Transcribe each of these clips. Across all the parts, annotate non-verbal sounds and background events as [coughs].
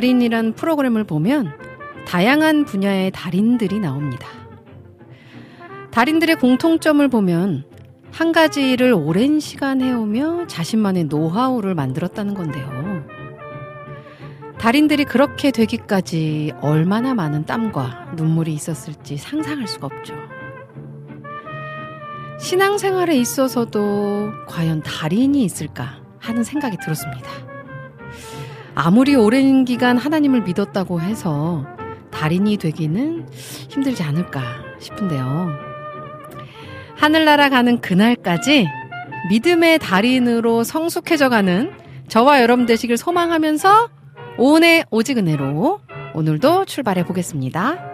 달인이란 프로그램을 보면 다양한 분야의 달인들이 나옵니다. 달인들의 공통점을 보면 한 가지 일을 오랜 시간 해오며 자신만의 노하우를 만들었다는 건데요. 달인들이 그렇게 되기까지 얼마나 많은 땀과 눈물이 있었을지 상상할 수가 없죠. 신앙생활에 있어서도 과연 달인이 있을까 하는 생각이 들었습니다. 아무리 오랜 기간 하나님을 믿었다고 해서 달인이 되기는 힘들지 않을까 싶은데요. 하늘나라 가는 그날까지 믿음의 달인으로 성숙해져 가는 저와 여러분 되시길 소망하면서 오은의 오직 은혜로 오늘도 출발해 보겠습니다.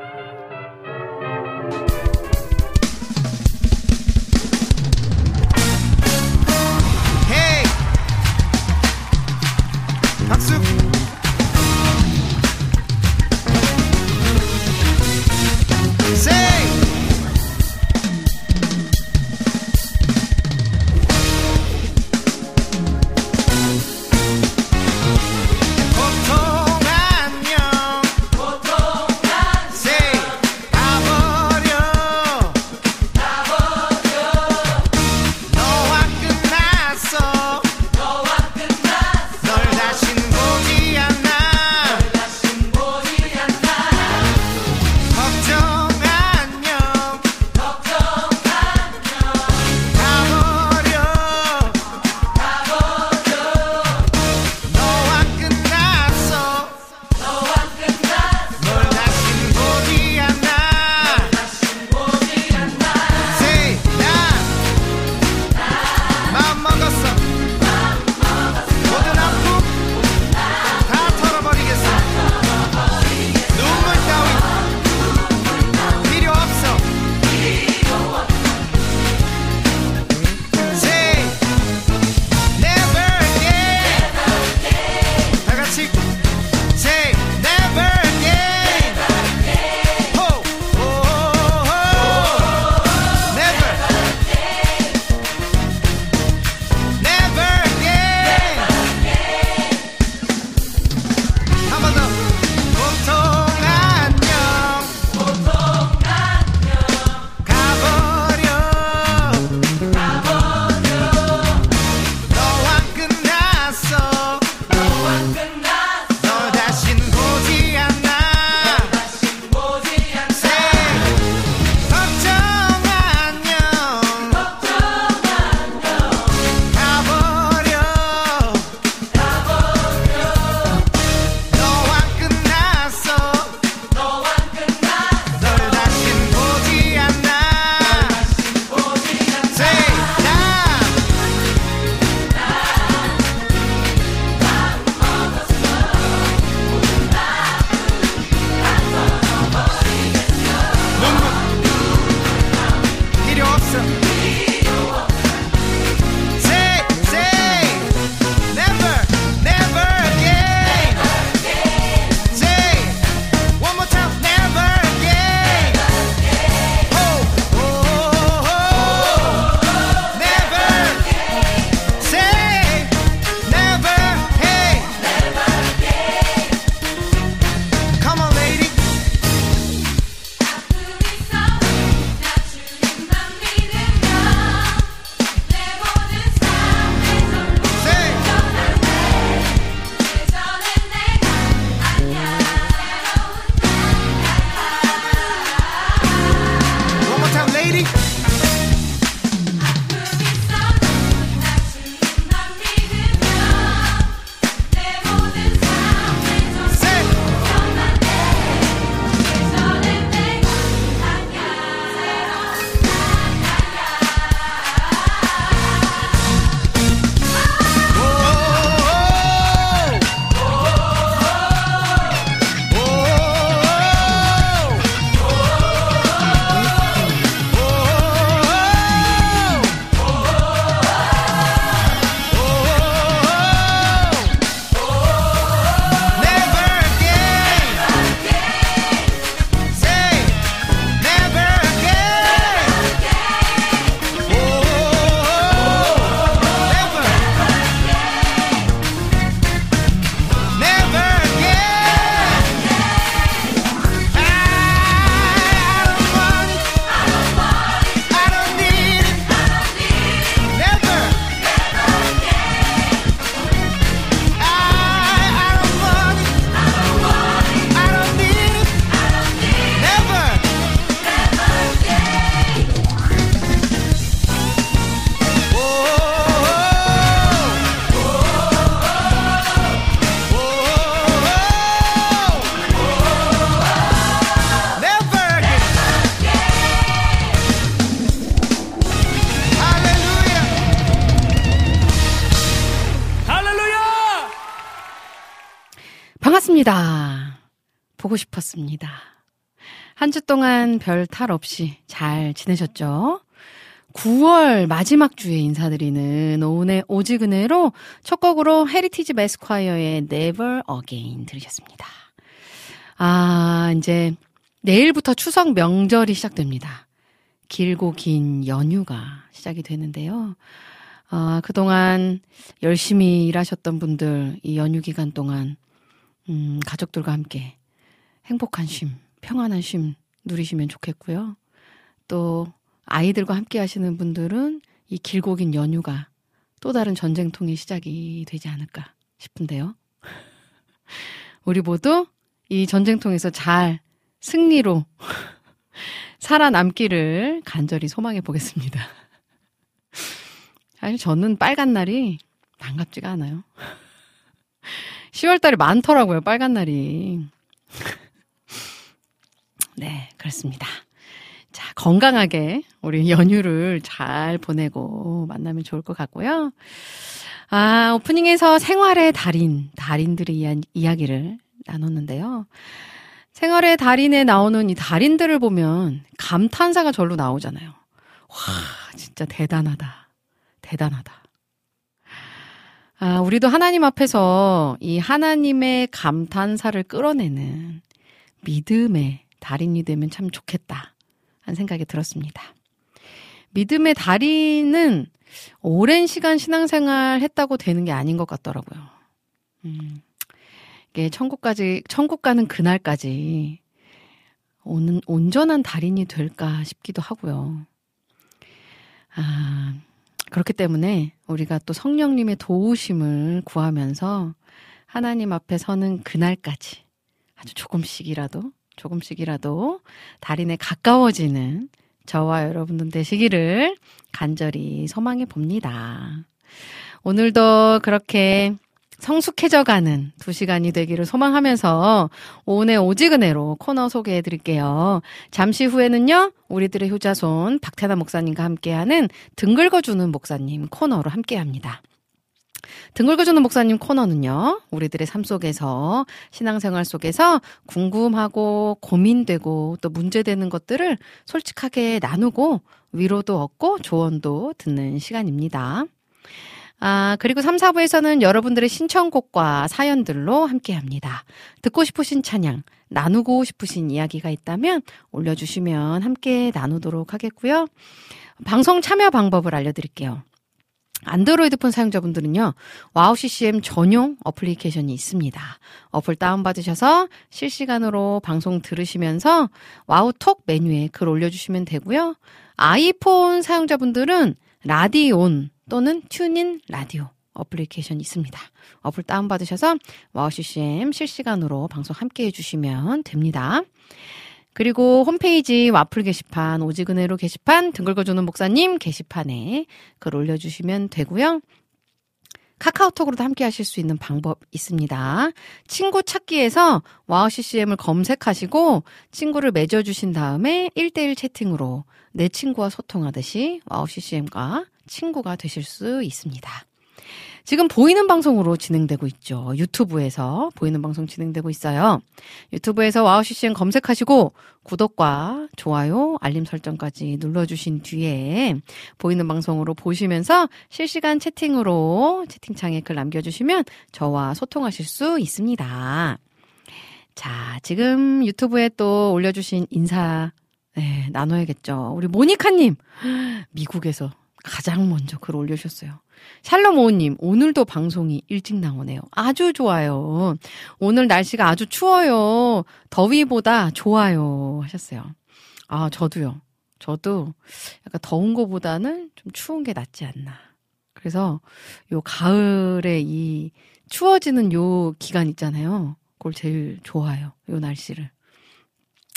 싶었습니다. 한 주 동안 별 탈 없이 잘 지내셨죠? 9월 마지막 주에 인사드리는 오은의 오직 은혜로 첫 곡으로 헤리티지 매스콰이어의 Never Again 들으셨습니다. 아, 이제 내일부터 추석 명절이 시작됩니다. 길고 긴 연휴가 시작이 되는데요. 아, 그동안 열심히 일하셨던 분들 이 연휴 기간 동안 음, 가족들과 함께 행복한 쉼, 평안한 쉼 누리시면 좋겠고요. 또 아이들과 함께 하시는 분들은 이 길고 긴 연휴가 또 다른 전쟁통의 시작이 되지 않을까 싶은데요. 우리 모두 이 전쟁통에서 잘 승리로 [laughs] 살아남기를 간절히 소망해 보겠습니다. 사실 저는 빨간 날이 반갑지가 않아요. 10월 달이 많더라고요, 빨간 날이. 네, 그렇습니다. 자, 건강하게 우리 연휴를 잘 보내고 만나면 좋을 것 같고요. 아, 오프닝에서 생활의 달인, 달인들의 이야, 이야기를 나눴는데요. 생활의 달인에 나오는 이 달인들을 보면 감탄사가 절로 나오잖아요. 와, 진짜 대단하다. 대단하다. 아, 우리도 하나님 앞에서 이 하나님의 감탄사를 끌어내는 믿음의 달인이 되면 참 좋겠다. 한 생각이 들었습니다. 믿음의 달인은 오랜 시간 신앙생활 했다고 되는 게 아닌 것 같더라고요. 음, 이게 천국까지, 천국 가는 그날까지 오는, 온전한 달인이 될까 싶기도 하고요. 아, 그렇기 때문에 우리가 또 성령님의 도우심을 구하면서 하나님 앞에 서는 그날까지 아주 조금씩이라도 조금씩이라도 달인에 가까워지는 저와 여러분들 되시기를 간절히 소망해 봅니다. 오늘도 그렇게 성숙해져 가는 두 시간이 되기를 소망하면서 오늘 오지근해로 코너 소개해 드릴게요. 잠시 후에는요, 우리들의 효자손 박태나 목사님과 함께하는 등 긁어주는 목사님 코너로 함께 합니다. 등 긁어주는 목사님 코너는요, 우리들의 삶 속에서, 신앙생활 속에서 궁금하고 고민되고 또 문제되는 것들을 솔직하게 나누고 위로도 얻고 조언도 듣는 시간입니다. 아, 그리고 3, 4부에서는 여러분들의 신청곡과 사연들로 함께 합니다. 듣고 싶으신 찬양, 나누고 싶으신 이야기가 있다면 올려주시면 함께 나누도록 하겠고요. 방송 참여 방법을 알려드릴게요. 안드로이드폰 사용자분들은요, 와우 CCM 전용 어플리케이션이 있습니다. 어플 다운받으셔서 실시간으로 방송 들으시면서 와우톡 메뉴에 글 올려주시면 되고요. 아이폰 사용자분들은 라디온 또는 TuneIn 라디오 어플리케이션이 있습니다. 어플 다운받으셔서 와우 CCM 실시간으로 방송 함께 해주시면 됩니다. 그리고 홈페이지 와플 게시판, 오직은혜로 게시판, 등 긁어주는 목사님 게시판에 글 올려주시면 되고요. 카카오톡으로도 함께 하실 수 있는 방법 있습니다. 친구 찾기에서 와우 CCM을 검색하시고 친구를 맺어주신 다음에 1대1 채팅으로 내 친구와 소통하듯이 와우 CCM과 친구가 되실 수 있습니다. 지금 보이는 방송으로 진행되고 있죠. 유튜브에서 보이는 방송 진행되고 있어요. 유튜브에서 와우 CCM 검색하시고 구독과 좋아요, 알림 설정까지 눌러주신 뒤에 보이는 방송으로 보시면서 실시간 채팅으로 채팅창에 글 남겨주시면 저와 소통하실 수 있습니다. 자, 지금 유튜브에 또 올려주신 인사 네, 나눠야겠죠. 우리 모니카님 미국에서 가장 먼저 글 올려주셨어요. 샬롬오님, 오늘도 방송이 일찍 나오네요. 아주 좋아요. 오늘 날씨가 아주 추워요. 더위보다 좋아요. 하셨어요. 아, 저도요. 저도 약간 더운 거보다는 좀 추운 게 낫지 않나. 그래서 요 가을에 이 추워지는 요 기간 있잖아요. 그걸 제일 좋아요. 요 날씨를.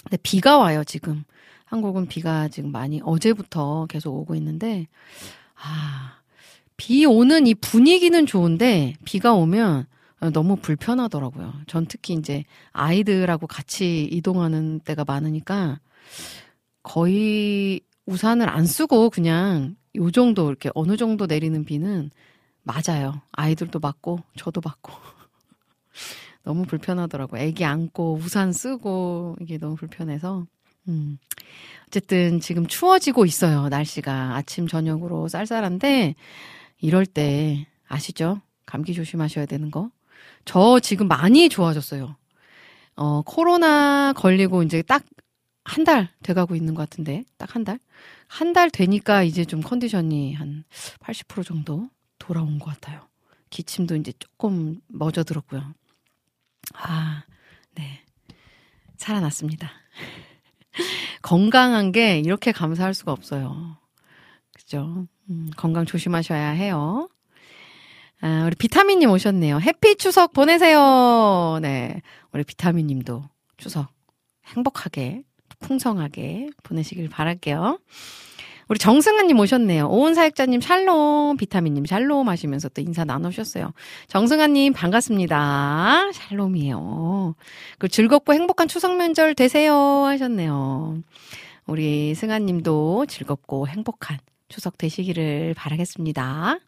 근데 비가 와요, 지금. 한국은 비가 지금 많이 어제부터 계속 오고 있는데, 아, 비 오는 이 분위기는 좋은데 비가 오면 너무 불편하더라고요. 전 특히 이제 아이들하고 같이 이동하는 때가 많으니까 거의 우산을 안 쓰고 그냥 요 정도 이렇게 어느 정도 내리는 비는 맞아요. 아이들도 맞고 저도 맞고 [laughs] 너무 불편하더라고. 애기 안고 우산 쓰고 이게 너무 불편해서. 음. 어쨌든 지금 추워지고 있어요. 날씨가 아침 저녁으로 쌀쌀한데 이럴 때 아시죠? 감기 조심하셔야 되는 거. 저 지금 많이 좋아졌어요. 어, 코로나 걸리고 이제 딱 한 달 돼가고 있는 것 같은데, 딱 한 달? 한 달 되니까 이제 좀 컨디션이 한 80% 정도 돌아온 것 같아요. 기침도 이제 조금 멎어들었고요. 아, 네. 살아났습니다. [laughs] 건강한 게 이렇게 감사할 수가 없어요. 그죠? 음, 건강 조심하셔야 해요. 아, 우리 비타민님 오셨네요. 해피 추석 보내세요. 네. 우리 비타민님도 추석 행복하게, 풍성하게 보내시길 바랄게요. 우리 정승아님 오셨네요. 오은 사역자님 샬롬, 비타민님 샬롬 하시면서 또 인사 나누셨어요. 정승아님 반갑습니다. 샬롬이에요. 그 즐겁고 행복한 추석 명절 되세요 하셨네요. 우리 승아님도 즐겁고 행복한 추석 되시기를 바라겠습니다.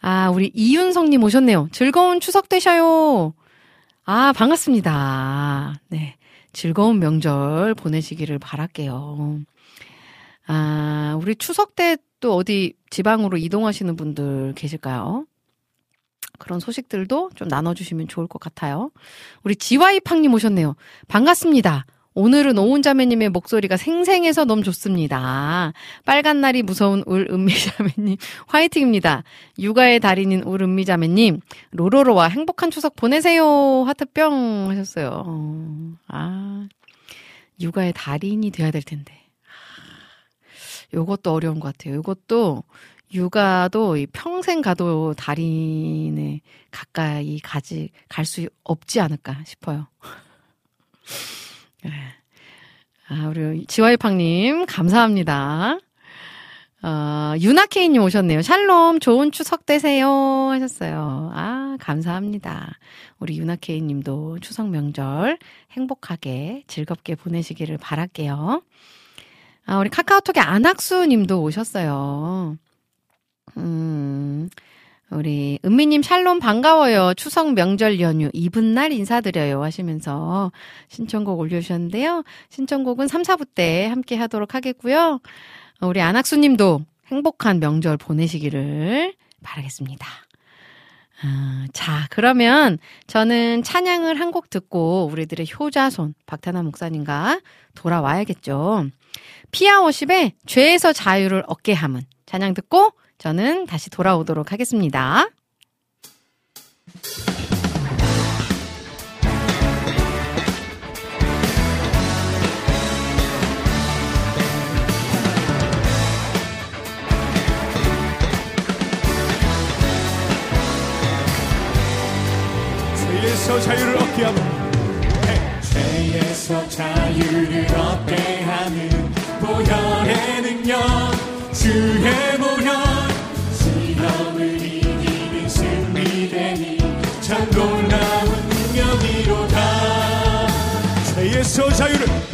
아, 우리 이윤성님 오셨네요. 즐거운 추석 되셔요. 아, 반갑습니다. 네. 즐거운 명절 보내시기를 바랄게요. 아, 우리 추석 때 또 어디 지방으로 이동하시는 분들 계실까요? 그런 소식들도 좀 나눠주시면 좋을 것 같아요. 우리 지와이팡님 오셨네요. 반갑습니다. 오늘은 오은자매님의 목소리가 생생해서 너무 좋습니다. 빨간 날이 무서운 울 은미자매님 [laughs] 화이팅입니다. 육아의 달인인 울 은미자매님 로로로와 행복한 추석 보내세요. 하트뿅 하셨어요. 아 육아의 달인이 돼야 될 텐데. 요것도 어려운 것 같아요. 요것도 육아도 평생 가도 달인에 가까이 가지 갈 수 없지 않을까 싶어요. 네. 아, 우리 지와이팡님 감사합니다. 어, 유나케이님 오셨네요. 샬롬, 좋은 추석 되세요. 하셨어요. 아, 감사합니다. 우리 유나케이님도 추석 명절 행복하게 즐겁게 보내시기를 바랄게요. 아, 우리 카카오톡에 안학수 님도 오셨어요. 음, 우리 은미님 샬롬 반가워요. 추석 명절 연휴 이분 날 인사드려요 하시면서 신청곡 올려주셨는데요. 신청곡은 3, 4부 때 함께 하도록 하겠고요. 우리 안학수 님도 행복한 명절 보내시기를 바라겠습니다. 아, 자, 그러면 저는 찬양을 한 곡 듣고 우리들의 효자손 박태나 목사님과 돌아와야겠죠. 피아워십의 죄에서 자유를 얻게 함은 찬양 듣고 저는 다시 돌아오도록 하겠습니다. 죄에서 자유를 얻게 하고 죄에서 자유를 얻게 하는 보혈의 능력 주의 보혈 시험을 이기는 승리되니 참 놀라운 죄에서 자유를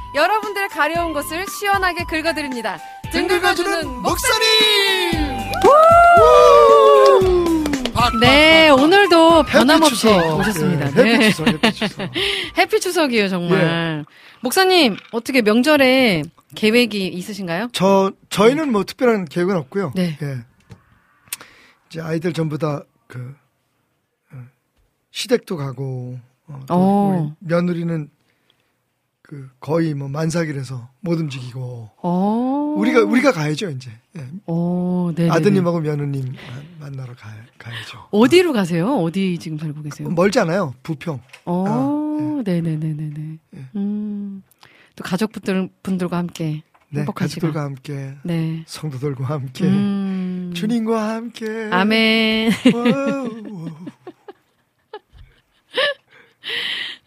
여러분들 가려운 곳을 시원하게 긁어드립니다. 등 긁어주는 목사님! 박, 네. 오늘도 변함없이 추석. 오셨습니다. 네, 네. 해피 추석, 해피 추석. [laughs] 해피 추석이에요, 정말. 예. 목사님, 어떻게 명절에 계획이 있으신가요? 저 저희는 뭐 특별한 계획은 없고요. 네. 예. 이제 아이들 전부 다 그 시댁도 가고 어, 또 어. 며느리는 그 거의 뭐 만삭이라서 못 움직이고 어. 우리가 우리가 가야죠 이제 예. 어, 네. 아드님하고 며느님 만나러 가, 가야죠. 어디로 가세요? 어디 지금 살고 계세요? 멀지 않아요 부평. 어, 아, 네 네네네네. 예. 음, 또 가족분들, 분들과 함께. 네, 가족들과. 함께 네. 성도들과 함께 음. 주님과 함께 아멘. [laughs]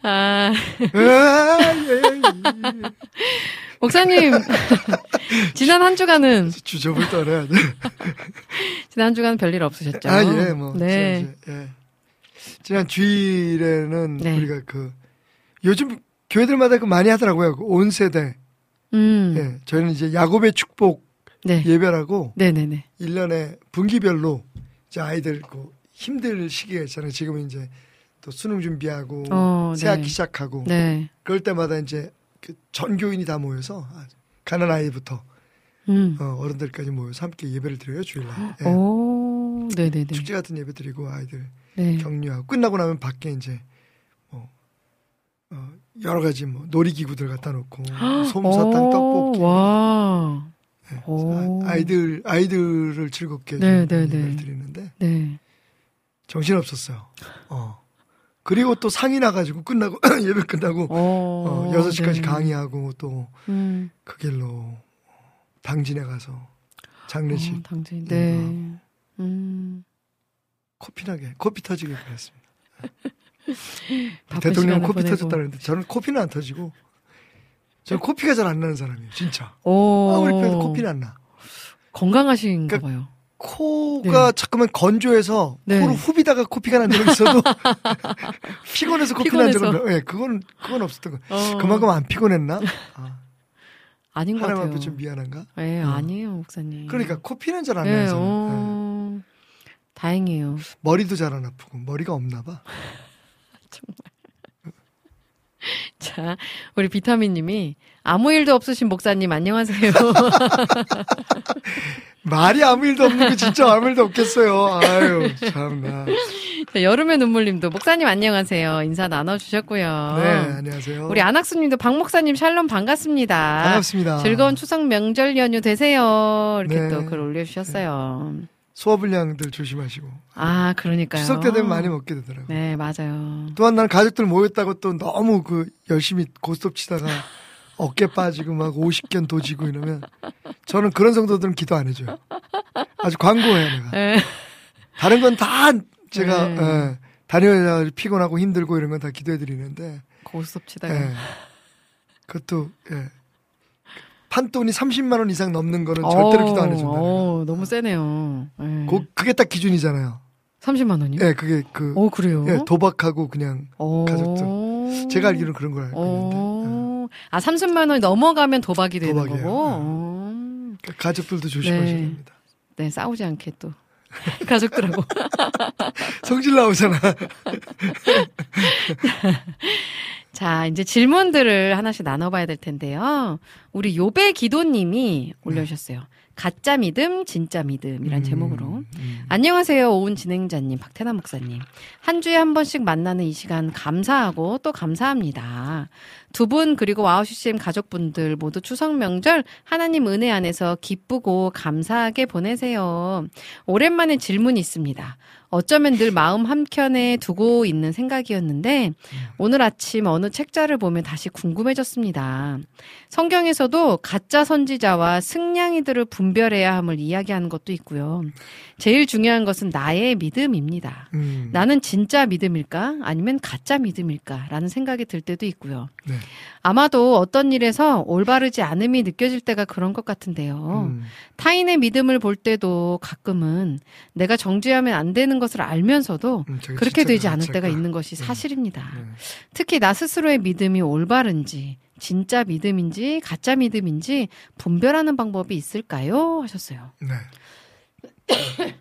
아. [laughs] 목사님. [laughs] 지난 한 주간은, 주접을 떨어야 돼. [laughs] 지난 한 주간 별일 없으셨죠? 아, 예, 뭐. 네. 저 이제, 예. 지난 주일에는 네. 우리가 그, 요즘 교회들마다 그 많이 하더라고요. 그 온 세대. 음. 예. 저희는 이제 야곱의 축복 네. 예배라고 네네네. 1년에 분기별로 이제 아이들 그 힘들 시기가 있잖아요. 지금은 이제 또 수능 준비하고 어, 새 네. 학기 시작하고 네. 그럴 때마다 이제 그 전교인이 다 모여서 아, 가난 아이부터 음. 어, 어른들까지 모여서 함께 예배를 드려요 주일날. 예. 오, 네네네. 축제 같은 예배 드리고 아이들 네. 격려하고 끝나고 나면 밖에 이제 뭐 어, 여러 가지 뭐 놀이기구들 갖다 놓고 [gasps] 솜사탕 오, 떡볶이 와. 아, 아이들 아이들을 즐겁게 네, 좀 네, 예배를 네. 드리는데 네. 정신 없었어요. 어. 그리고 또 상이 나가지고 끝나고 [clears throat] 예배 끝나고 어, 어, 6시까지 네. 강의하고 또그 음. 길로 당진에 가서 장례식 어, 당진. 음, 네. 음. 코피 나게 코피 터지게 그랬습니다. [laughs] 대통령 코피 보내고. 터졌다 그랬는데 저는 코피는 안 터지고 저는 코피가 잘 안 나는 사람이에요. 진짜. 오. 아무리 빼도 코피는 안 나. 건강하신가 그러니까 봐요. 코가 자꾸만 건조해서 네. 코로 후비다가 코피가 난 적은 있어도 [laughs] 피곤해서 코피 난 적은. 예, 그건 그건 없었던 거. 어. 그만큼 안 피곤했나? 아, 아닌 것 같아요. 앞에 좀 미안한가? 예, 어. 아니에요, 목사님. 그러니까 코피는 잘안 예, 나요. 저는. 예. 어. 다행이에요. 머리도 잘 안 아프고 머리가 없나 봐. [laughs] 자, 우리 비타민님이 아무 일도 없으신 목사님 안녕하세요. [laughs] 말이 아무 일도 없는 게 진짜 아무 일도 없겠어요. 아유, 참나. 자, 여름의 눈물님도 목사님 안녕하세요. 인사 나눠주셨고요. 네, 안녕하세요. 우리 안학수님도 박 목사님 샬롬 반갑습니다. 반갑습니다. 즐거운 추석 명절 연휴 되세요. 이렇게 네. 또글 올려주셨어요. 소화불량들 조심하시고. 아, 그러니까요. 추석 때 되면 많이 먹게 되더라고요. 네, 맞아요. 또한 나는 가족들 모였다고 또 너무 그 열심히 고스톱 치다가 [laughs] 어깨 빠지고 막 50견 도지고 이러면 저는 그런 성도들은 기도 안 해줘요. 아주 광고해 내가. 네. 다른 건 다 제가 네. 예, 다녀야 피곤하고 힘들고 이런 건 다 기도해 드리는데 고스톱 치다가. 예. 그것도 예. 판돈이 30만 원 이상 넘는 거는 절대로 기도 안 해준다. 어, 너무 세네요. 예. 그, 그게 딱 기준이잖아요. 30만 원이요? 예, 그게 그 어, 그래요? 예, 도박하고 그냥 어. 가족들. 제가 알기로는 그런 걸 알고 있는데 어. 아, 30만 원이 넘어가면 도박이 되는 도박이에요. 거고. 네. 어. 그러니까 가족들도 조심하셔야 네. 됩니다. 네, 싸우지 않게 또. [laughs] 가족들하고. [laughs] 성질 나오잖아. [laughs] 자, 이제 질문들을 하나씩 나눠봐야 될 텐데요. 우리 요배 기도님이 올려주셨어요. 가짜 믿음, 진짜 믿음이란 제목으로. 음. 안녕하세요. 오은 진행자님, 박태나 목사님. 한 주에 한 번씩 만나는 이 시간 감사하고 또 감사합니다. 두 분 그리고 와우 CCM 가족분들 모두 추석 명절 하나님 은혜 안에서 기쁘고 감사하게 보내세요. 오랜만에 질문이 있습니다. 어쩌면 늘 마음 한켠에 두고 있는 생각이었는데 오늘 아침 어느 책자를 보면 다시 궁금해졌습니다. 성경에서도 가짜 선지자와 승냥이들을 분별해야 함을 이야기하는 것도 있고요. 제일 중요한 것은 나의 믿음입니다. 음. 나는 진짜 믿음일까? 아니면 가짜 믿음일까? 라는 생각이 들 때도 있고요. 네. 아마도 어떤 일에서 올바르지 않음이 느껴질 때가 그런 것 같은데요. 음. 타인의 믿음을 볼 때도 가끔은 내가 정죄하면 안 되는 것을 알면서도 음, 그렇게 되지 않을? 때가 있는 것이 사실입니다. 네. 특히 나 스스로의 믿음이 올바른지, 진짜 믿음인지, 가짜 믿음인지 분별하는 방법이 있을까요? 하셨어요. 네. [coughs]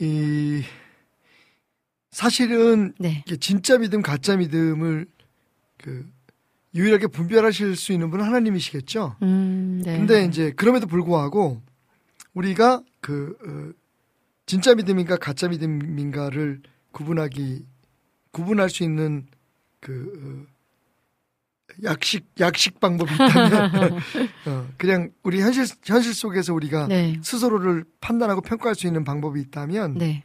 이 사실은 네. 진짜 믿음, 가짜 믿음을 그 유일하게 분별하실 수 있는 분은 하나님이시겠죠. 음, 네. 근데 이제 그럼에도 불구하고 우리가 그 어, 진짜 믿음인가 가짜 믿음인가를 구분하기 구분할 수 있는 그 어, 약식 약식 방법이 있다면 [laughs] 어, 그냥 우리 현실 현실 속에서 우리가 네. 스스로를 판단하고 평가할 수 있는 방법이 있다면 네.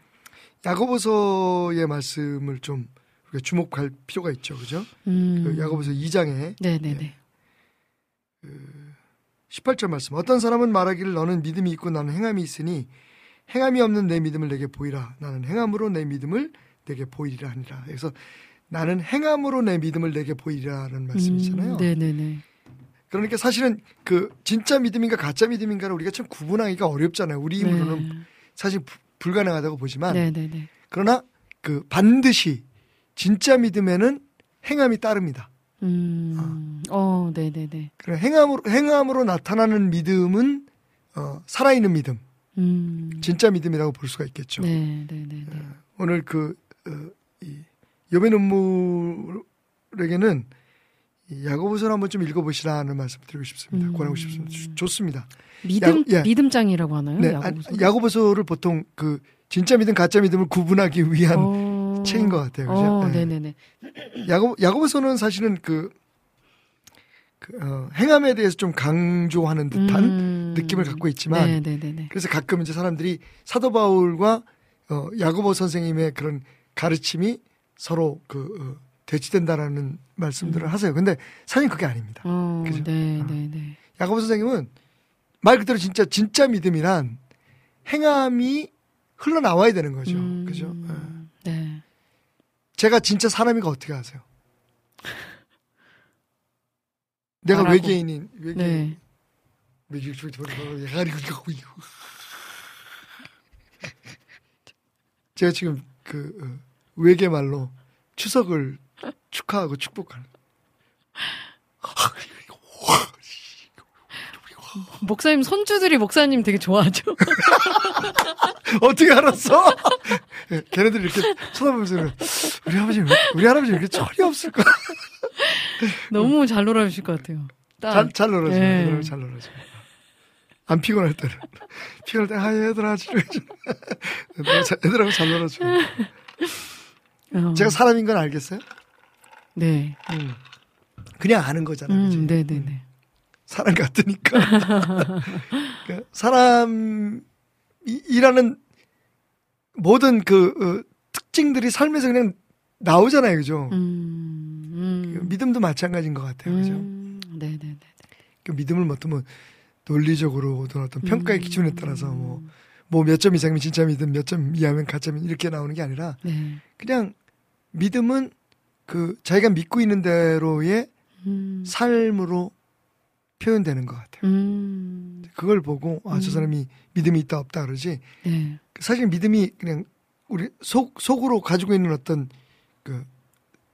야고보서의 말씀을 좀 우리가 주목할 필요가 있죠, 그죠? 음. 그 야고보서 2장에 네, 네, 네. 18절 말씀. 어떤 사람은 말하기를 너는 믿음이 있고 나는 행함이 있으니 행함이 없는 내 믿음을 내게 보이라. 나는 행함으로 내 믿음을 내게 보이리라 하니라. 그래서 나는 행함으로 내 믿음을 내게 보이리라는 말씀이잖아요. 음, 네, 네, 네. 그러니까 사실은 그 진짜 믿음인가 가짜 믿음인가를 우리가 참 구분하기가 어렵잖아요. 우리 힘으로는 사실 부- 불가능하다고 보지만 네, 네, 네. 그러나 그 반드시 진짜 믿음에는 행함이 따릅니다. 음. 어, 네, 네, 네. 그래 행함으로 행함으로 나타나는 믿음은 어, 살아있는 믿음, 음. 진짜 믿음이라고 볼 수가 있겠죠. 네, 네, 네, 네. 오늘 그 어, 이, 여배 눈물에게는 이 야고보서를 한번 좀 읽어보시라는 말씀 드리고 싶습니다. 음. 권하고 싶습니다. 주- 좋습니다. 믿음 야- 예. 믿음장이라고 하나요? 네, 야고보서? 아, 야고보서를 보통 그 진짜 믿음, 가짜 믿음을 구분하기 위한 어. 책인 것 같아요. 그죠? 어, 네. 네, 네, 네. 야고 야고보서는 사실은 그, 그 어, 행함에 대해서 좀 강조하는 듯한 음. 느낌을 갖고 있지만 네, 네, 네, 네. 그래서 가끔 이제 사람들이 사도 바울과 어, 야고보 선생님의 그런 가르침이 서로 그 어, 대치된다라는 말씀들을 하세요. 근데 사실 그게 아닙니다. 음. 어, 그죠? 네, 어. 네, 네. 야고보 선생님은 말 그대로 진짜 진짜 믿음이란 행함이 흘러나와야 되는 거죠. 음. 그죠? 예. 네. 제가 진짜 사람이가 어떻게 아세요? 내가 말하고. 외계인인 외계인 네. [laughs] 제가 지금 그 어, 외계 말로 추석을 축하하고 축복하는 [laughs] 목사님 손주들이 목사님 되게 좋아하죠. [laughs] 어떻게 알았어? 예, [laughs] 걔네들이 이렇게 쳐다보면서. 우리 아버지 왜, 우리 할아버지 왜 이렇게 철이 없을까? [laughs] 너무 잘 놀아주실 것 같아요. 딸. 잘, 잘 놀아줘요. 네. 잘 놀아줘요. 안 피곤할 때는. 피곤할 때, 아, 얘들아, 지금. 애들하고 잘- 애들하고 잘 놀아줘요. 어. 제가 사람인 건 알겠어요? 네. 음. 그냥 아는 거잖아요. 음, 네, 네, 네. 사람 같으니까. [laughs] 그러니까 사람이라는 모든 그 어, 특징들이 삶에서 그냥 나오잖아요. 그죠? 음, 음. 그 믿음도 마찬가지인 것 같아요. 그죠? 음, 네, 네, 네. 그 믿음을 뭐 어떤 뭐 논리적으로 어떤 어떤 평가의 음. 기준에 따라서 뭐 뭐 몇 점 이상이면 진짜 믿음, 몇 점 이하면 가짜 믿음 이렇게 나오는 게 아니라 네. 그냥 믿음은 그 자기가 믿고 있는 대로의 음. 삶으로 표현되는 것 같아요. 음. 그걸 보고 아저 음. 사람이 믿음이 있다 없다 그러지 네. 사실 믿음이 그냥 우리 속 속으로 가지고 있는 어떤 그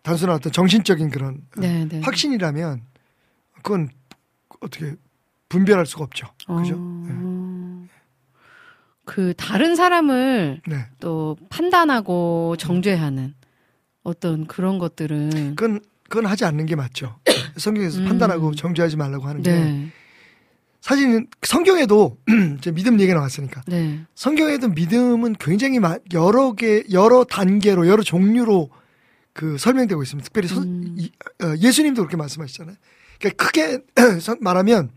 단순한 어떤 정신적인 그런 네, 네. 확신이라면 그건 어떻게 분별할 수가 없죠. 그죠? 어. 그 다른 사람을 네. 또 판단하고 정죄하는 어떤 그런 것들은 그건 그건 하지 않는 게 맞죠. [coughs] 성경에서 음. 판단하고 정죄하지 말라고 하는 게 네. 사실은 성경에도 [clears throat] 이제 믿음 얘기 나왔으니까 네. 성경에도 믿음은 굉장히 마- 여러 개 여러 단계로 여러 종류로 그 설명되고 있습니다. 특별히 서- 음. 이- 어, 예수님도 그렇게 말씀하시잖아요. 그러니까 크게 [clears throat] 선- 말하면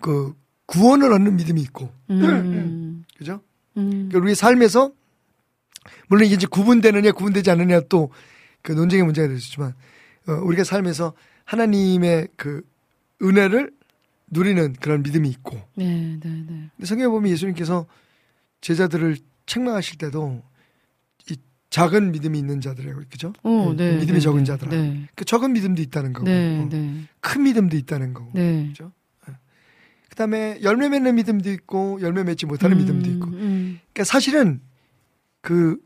그 구원을 얻는 믿음이 있고 음. [clears throat] 그죠? 음. 그러니까 우리 삶에서 물론 이게 이제 구분되느냐 구분되지 않느냐 또 그 논쟁의 문제가 될 수 있지만 어, 우리가 삶에서 하나님의 그 은혜를 누리는 그런 믿음이 있고 네, 네, 네. 근데 성경에 보면 예수님께서 제자들을 책망하실 때도 이 작은 믿음이 있는 자들이라고 그죠? 어, 네, 네. 믿음이 네, 적은 네. 자들아. 네. 그 적은 믿음도 있다는 거고 네, 어, 네. 큰 믿음도 있다는 거고 네. 그죠? 그다음에 열매 맺는 믿음도 있고 열매 맺지 못하는 믿음도 있고 음. 그러니까 사실은 그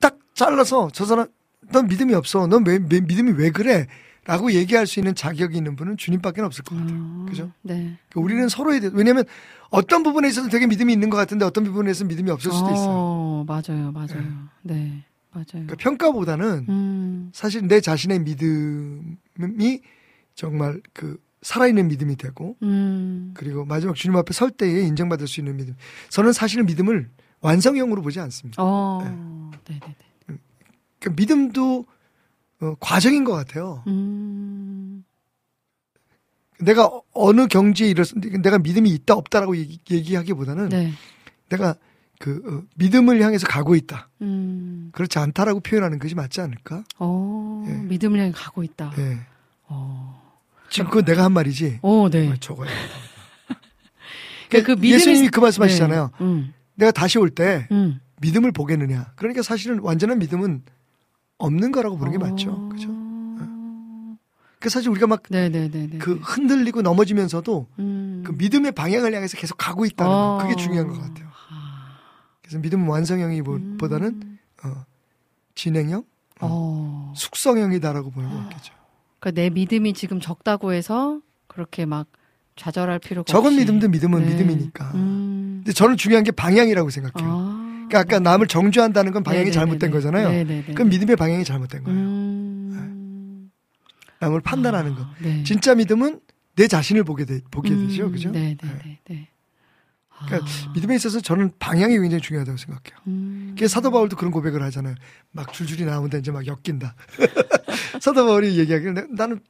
딱 잘라서 저 사람 넌 믿음이 없어. 넌 왜, 왜- 믿음이 왜 그래? 라고 얘기할 수 있는 자격이 있는 분은 주님밖에 없을 것 같아요. 어, 그죠? 네. 그러니까 우리는 서로에 대해 왜냐하면 어떤 부분에 있어서 되게 믿음이 있는 것 같은데 어떤 부분에 있어서 믿음이 없을 수도 있어요. 어, 맞아요, 맞아요. 네, 맞아요. 그러니까 평가보다는 음, 사실 내 자신의 믿음이 정말 그 살아있는 믿음이 되고 음, 그리고 마지막 주님 앞에 설 때에 인정받을 수 있는 믿음. 저는 사실은 믿음을 완성형으로 보지 않습니다. 어, 네, 네, 네. 그러니까 믿음도 어, 과정인 것 같아요. 음, 내가 어- 어느 경지에 이르렀 내가 믿음이 있다 없다라고 얘기, 하기보다는 네, 내가 그 어, 믿음을 향해서 가고 있다 음, 그렇지 않다라고 표현하는 것이 맞지 않을까? 어, 예. 믿음을 향해 가고 있다. 예. 어, 지금 그거 내가 한 말이지. 어, 네. 어, 저거야. [laughs] 그러니까 그 믿음이- 예수님이 그 말씀하시잖아요. 네. 음, 내가 다시 올때 음. 믿음을 보겠느냐. 그러니까 사실은 완전한 믿음은 없는 거라고 보는 게 맞죠. 그죠? 그 사실 우리가 막 그. 흔들리고 넘어지면서도 음. 그 믿음의 방향을 향해서 계속 가고 있다는 거. 그게 어. 중요한 것 같아요. 아, 그래서 믿음은 완성형이 보- 음. 어, 진행형, 어. 숙성형이다라고 보는 게 맞겠죠. 그러니까 내 믿음이 지금 적다고 해서 그렇게 막 좌절할 필요가 적은 없이. 믿음도 믿음은 네. 믿음이니까. 음. 근데 저는 중요한 게 방향이라고 생각해요. 아. 그러니까 아까 남을 정죄한다는 건 방향이 네네네네. 잘못된 거잖아요. 네네네. 그럼 믿음의 방향이 잘못된 거예요. 음. 남을 판단하는 거. 아, 네. 진짜 믿음은 내 자신을 보게, 되, 보게 음, 되죠. 그죠? 네네네. 네. 그러니까 아. 믿음에 있어서 저는 방향이 굉장히 중요하다고 생각해요. 음. 그게 사도 바울도 그런 고백을 하잖아요. 막 줄줄이 나오는데 이제 막 엮인다. [laughs] 사도 바울이 얘기하기를 내- 나는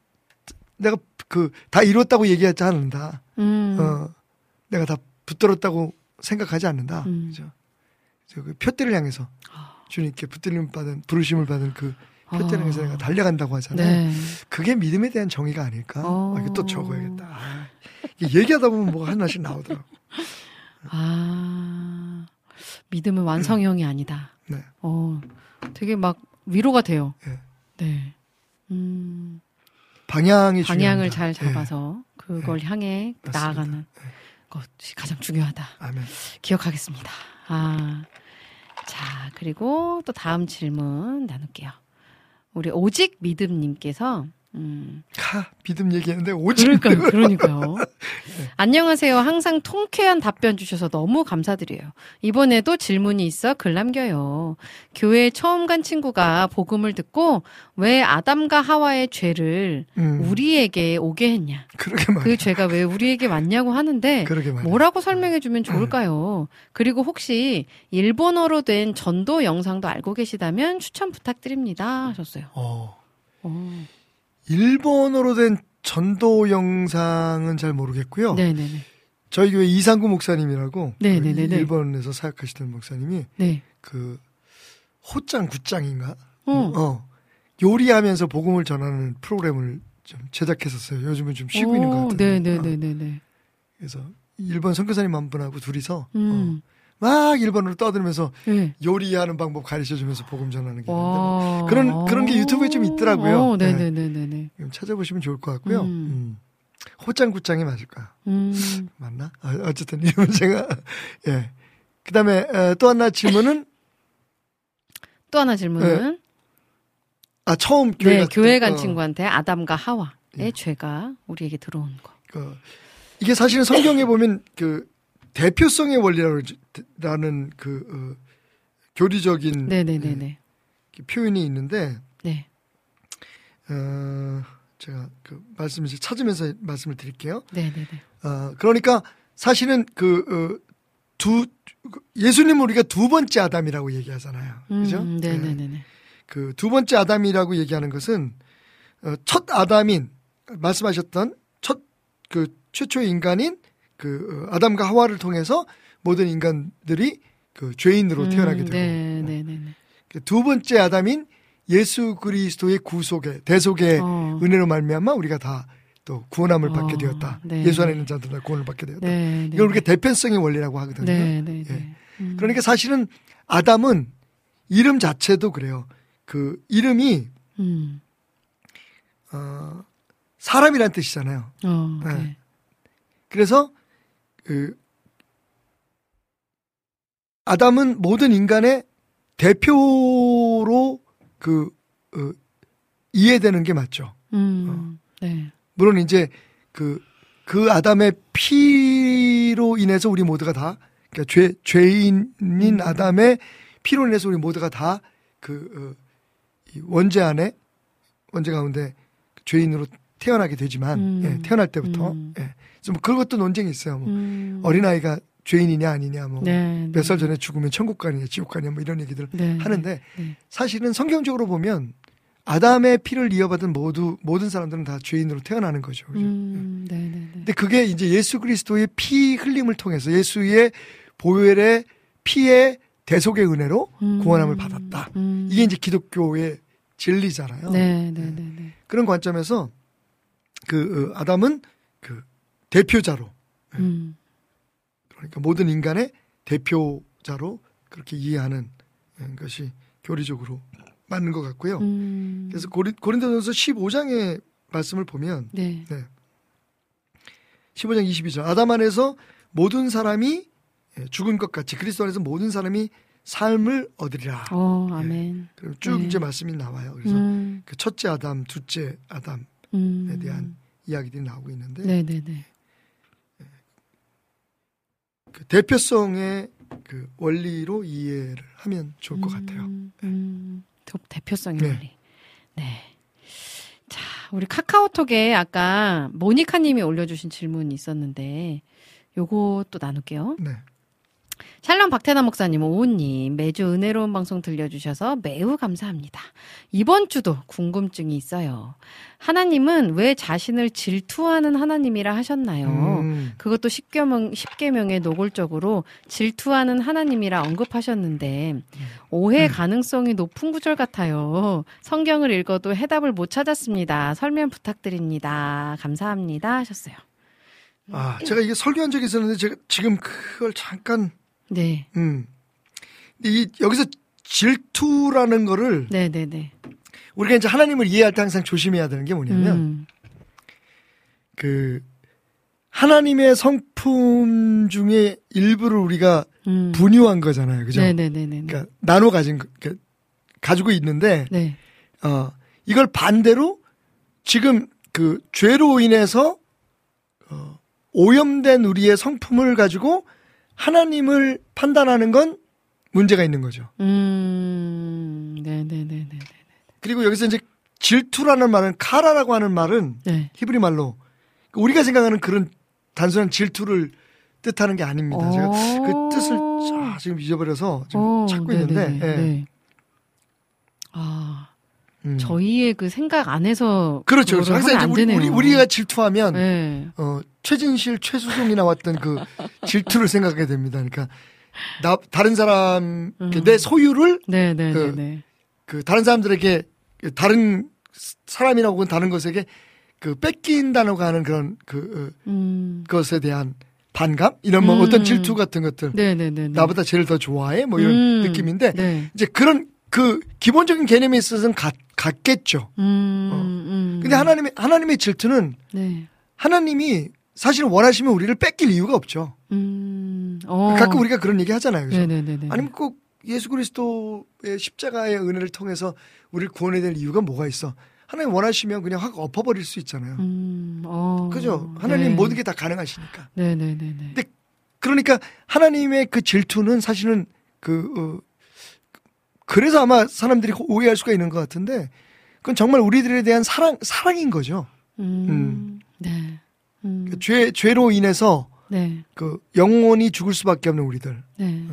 내가 그 다 이뤘다고 얘기하지 않는다. 음. 어, 내가 다 붙들었다고 생각하지 않는다. 음. 그죠? 그 표대를 향해서 주님께 붙들림 받은 부르심을 받은 그 표대를 향해서 아. 내가 달려간다고 하잖아요. 네. 그게 믿음에 대한 정의가 아닐까? 어. 아, 이거 또 적어야겠다. 아, 얘기하다 보면 뭐가 하나씩 나오더라고. 아. 믿음은 완성형이 아니다. 네. 어. 되게 막 위로가 돼요. 예. 네. 음. 방향이 방향을 중요합니다. 잘 예. 잡아서 그걸 향해 맞습니다. 나아가는 것이 가장 중요하다. 아멘. 기억하겠습니다. 아. 자, 그리고 또 다음 질문 나눌게요. 우리 오직 믿음님께서 음, 하, 믿음 얘기했는데 오직 그러니까요, [laughs] 그러니까요. 안녕하세요. 항상 통쾌한 답변 주셔서 너무 감사드려요. 이번에도 질문이 있어 글 남겨요. 교회에 처음 간 친구가 복음을 듣고 왜 아담과 하와의 죄를 음, 우리에게 오게 했냐? 그러게 말이야. 그 죄가 왜 우리에게 왔냐고 하는데. 뭐라고 설명해 주면 좋을까요? 그리고 혹시 일본어로 된 전도 영상도 알고 계시다면 추천 부탁드립니다 하셨어요. 어, 어. 일본어로 된 전도 영상은 잘 모르겠고요. 네네네. 저희 교회 이상구 목사님이라고 네네네네. 그 일본에서 사역하시던 목사님이 네. 그 호짱 구짱인가? 어. 어. 요리하면서 복음을 전하는 프로그램을 좀 제작했었어요. 요즘은 좀 쉬고 있는 것 같은데. 어. 네네네네네. 그래서 일본 선교사님 한 분하고 둘이서 어, 음. 막 일본어로 떠들면서 네. 요리하는 방법 가르쳐 주면서 복음 전하는 게 있는데 와. 뭐 그런 그런 게 유튜브에 좀 있더라고요. 어, 네. 찾아보시면 좋을 것 같고요. 음. 음. 호짱구짱이 맞을까요? 음. 맞나? 아, 어쨌든 이 문제가 [laughs] 예. 그다음에 에, 또 하나 질문은 [laughs] 또 하나 질문은 아 처음 교회 네, 교회 때, 간 어, 친구한테 아담과 하와의 예. 죄가 우리에게 들어온 거. 그, 이게 사실은 성경에 보면 그 대표성의 원리라는 그 어, 교리적인 네네네네. 예, 표현이 있는데 네. 어, 제가 그 말씀을 찾으면서 말씀을 드릴게요. 네네네. 어, 그러니까 사실은 그, 어, 두, 예수님 우리가 두 번째 아담이라고 얘기하잖아요. 그죠? 음, 예. 네네네네. 그 두 번째 아담이라고 얘기하는 것은 어, 첫 아담인 말씀하셨던 첫 그 최초의 인간인 그 어, 아담과 하와를 통해서 모든 인간들이 그 죄인으로 태어나게 음, 되고 네 네네네. 그두 번째 아담인 예수 그리스도의 구속의 대속의 어. 은혜로 말미암아 우리가 다 또 구원함을 받게 어, 되었다. 네. 예수 안에 있는 자들 다 구원을 받게 되었다. 네. 이걸 우리가 대편성의 원리라고 하거든요. 예. 음. 그러니까 사실은 아담은 이름 자체도 그래요. 그 이름이 음. 어, 사람이란 뜻이잖아요. 어, 네. 네. 그래서 그 아담은 모든 인간의 대표로 그 어, 이해되는 게 맞죠. 음. 네. 물론 이제 그, 그 아담의 피로 인해서 우리 모두가 다, 그러니까 죄, 죄인인 아담의 피로 인해서 우리 모두가 다 그, 어, 이 원죄 안에, 원죄 가운데 죄인으로 태어나게 되지만, 음. 예, 태어날 때부터, 음. 예. 뭐 그것도 논쟁이 있어요. 뭐 음. 어린아이가 죄인이냐 아니냐, 뭐. 네. 몇살 전에 죽으면 천국 가느냐, 지옥 가느냐, 뭐 이런 얘기들 네. 하는데, 네. 사실은 성경적으로 보면 아담의 피를 이어받은 모두, 모든 사람들은 다 죄인으로 태어나는 거죠. 그죠? 음. 네네네. 근데 그게 이제 예수 그리스도의 피 흘림을 통해서 예수의 보혈의 피의 대속의 은혜로 음. 구원함을 받았다. 음. 이게 이제 기독교의 진리잖아요. 네 네네네. 그런 관점에서 그 어, 아담은 그 대표자로 음. 그러니까 모든 인간의 대표자로 그렇게 이해하는 예, 것이 교리적으로 맞는 것 같고요. 음. 그래서 고린, 고린도전서 15장의 말씀을 보면 네. 15장 22절 아담 안에서 모든 사람이 예, 죽은 것 같이 그리스도 안에서 모든 사람이 삶을 얻으리라. 어, 아멘. 그럼 쭉 네. 이제 말씀이 나와요. 그래서 음. 그 첫째 아담, 둘째 아담에 음. 대한 이야기들이 나오고 있는데 네네네. 그 대표성의 그 원리로 이해를 하면 좋을 것 같아요. 음, 음, 대- 대표성의 네. 원리. 네. 자, 우리 카카오톡에 아까 모니카 님이 올려주신 질문이 있었는데, 또 나눌게요. 네. 샬롬 박태나 목사님, 오우님, 매주 은혜로운 방송 들려주셔서 매우 감사합니다. 이번 주도 궁금증이 있어요. 하나님은 왜 자신을 질투하는 하나님이라 하셨나요? 음, 그것도 십계명, 십계명에 노골적으로 질투하는 하나님이라 언급하셨는데 오해 가능성이 높은 구절 같아요. 성경을 읽어도 해답을 못 찾았습니다. 설명 부탁드립니다. 감사합니다. 하셨어요. 아, 제가 이게 설교한 적이 있었는데 제가 지금 그걸 잠깐 네. 음. 이 여기서 질투라는 거를 네 네 네. 우리가 이제 하나님을 이해할 때 항상 조심해야 되는 게 뭐냐면 음. 그 하나님의 성품 중에 일부를 우리가 음. 분유한 거잖아요. 그죠? 네네네네. 그러니까 나눠 가진 거- 그러니까 가지고 있는데 네. 어 이걸 반대로 지금 그 죄로 인해서 어 오염된 우리의 성품을 가지고 하나님을 판단하는 건 문제가 있는 거죠. 음. 네네네네. 그리고 여기서 이제 질투라는 말은 카라라고 하는 말은 네. 히브리 말로 우리가 생각하는 그런 단순한 질투를 뜻하는 게 아닙니다. 제가 그 뜻을 자, 지금 잊어버려서 지금 어, 찾고 네네네. 있는데 예. 네. 아, 음. 저희의 그 생각 안에서 그렇죠. 그렇죠. 항상 이제 안 우리. 우리, 우리가 질투하면 네. 어, 최진실, 최수종이 나왔던 그 질투를 생각하게 됩니다. 그러니까 나 다른 사람 음. 내 소유를 네네네네. 그 다른 사람들에게 그 다른 사람이나 혹은 다른 것에게 그 뺏긴다고 하는 그런 그 어, 음. 것에 대한 반감 이런 뭐 음. 어떤 질투 같은 것들. 나보다 쟤를 더 좋아해 뭐 이런 음. 느낌인데 네. 이제 그런 그 기본적인 개념에 있어서는 같, 같겠죠. 음, 음. 어. 근데 하나님의 하나님의 질투는 네. 하나님이 사실 원하시면 우리를 뺏길 이유가 없죠. 음. 어. 가끔 우리가 그런 얘기 하잖아요. 그죠? 네네네네. 아니면 꼭 예수 그리스도의 십자가의 은혜를 통해서 우리를 구원해야 될 이유가 뭐가 있어? 하나님 원하시면 그냥 확 엎어버릴 수 있잖아요. 음. 어. 그죠? 하나님 네. 모든 게 다 가능하시니까. 네네네네. 근데 그러니까 하나님의 그 질투는 사실은 그 어, 그래서 아마 사람들이 오해할 수가 있는 것 같은데 그건 정말 우리들에 대한 사랑 사랑인 거죠. 음. 네. 음. 그죄 죄로 인해서 네. 그 영원히 죽을 수밖에 없는 우리들 네.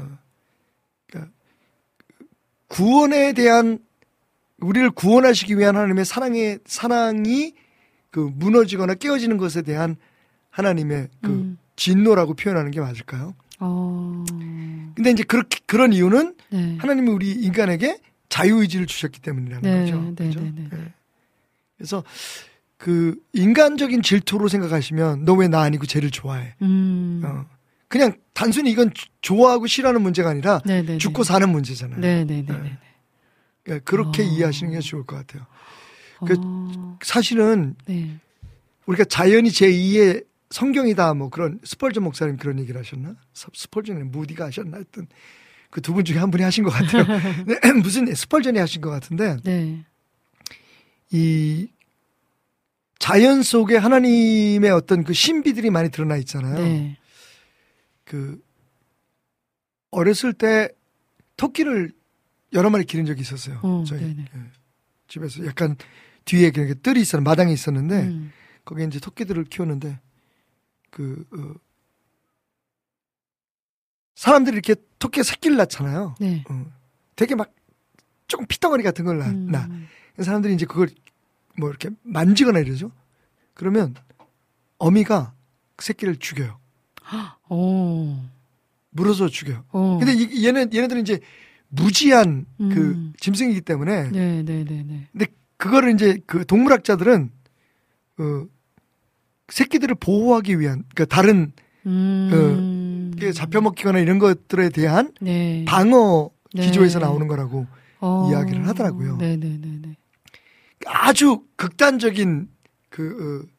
구원에 대한 우리를 구원하시기 위한 하나님의 사랑의 사랑이 그 무너지거나 깨어지는 것에 대한 하나님의 그 음. 진노라고 표현하는 게 맞을까요? 어. 근데 이제 그렇게 그런 이유는 네. 하나님이 우리 인간에게 자유의지를 주셨기 때문이라는 네, 거죠. 네, 그죠? 네, 네. 예. 그래서 그 인간적인 질투로 생각하시면 너 왜 나 아니고 쟤를 좋아해? 음. 어. 그냥 단순히 이건 주- 좋아하고 싫어하는 문제가 아니라 네네네. 죽고 사는 문제잖아요. 네네네 네. 그러니까 그렇게 어. 이해하시는 게 좋을 것 같아요. 그- 어. 사실은 네. 우리가 자연이 제2의 성경이다 뭐 그런 스펄전 목사님 그런 얘기를 하셨나? 스- 스펄전이 무디가 하셨나 하여튼 그 두 분 중에 한 분이 하신 것 같아요. 근데 [laughs] [clears throat] 무슨 스펄전이 하신 것 같은데 네. 이 자연 속에 하나님의 어떤 그 신비들이 많이 드러나 있잖아요. 네. 그 어렸을 때 토끼를 여러 마리 기른 적이 있었어요. 어, 저희 네네. 예, 집에서 약간 뒤에 그렇게 뜰이 있었는 마당에 있었는데 음. 거기에 이제 토끼들을 키웠는데 그 어, 사람들이 이렇게 토끼 새끼를 낳잖아요. 네. 어, 되게 막 조금 피덩어리 같은 걸 낳, 음. 사람들이 이제 그걸 뭐 이렇게 만지거나 이러죠. 그러면 어미가 그 새끼를 죽여요. 어. 물어서 죽여요. 어. 근데 이, 얘네 얘네들은 이제 무지한 그 음. 짐승이기 때문에 네 네 네 네. 근데 그거를 이제 그 동물학자들은 어 새끼들을 보호하기 위한 그러니까 다른 음. 게 잡혀먹히거나 이런 것들에 대한 네. 방어 네. 기조에서 나오는 거라고 어. 이야기를 하더라고요. 네네네네. 아주 극단적인 그 어,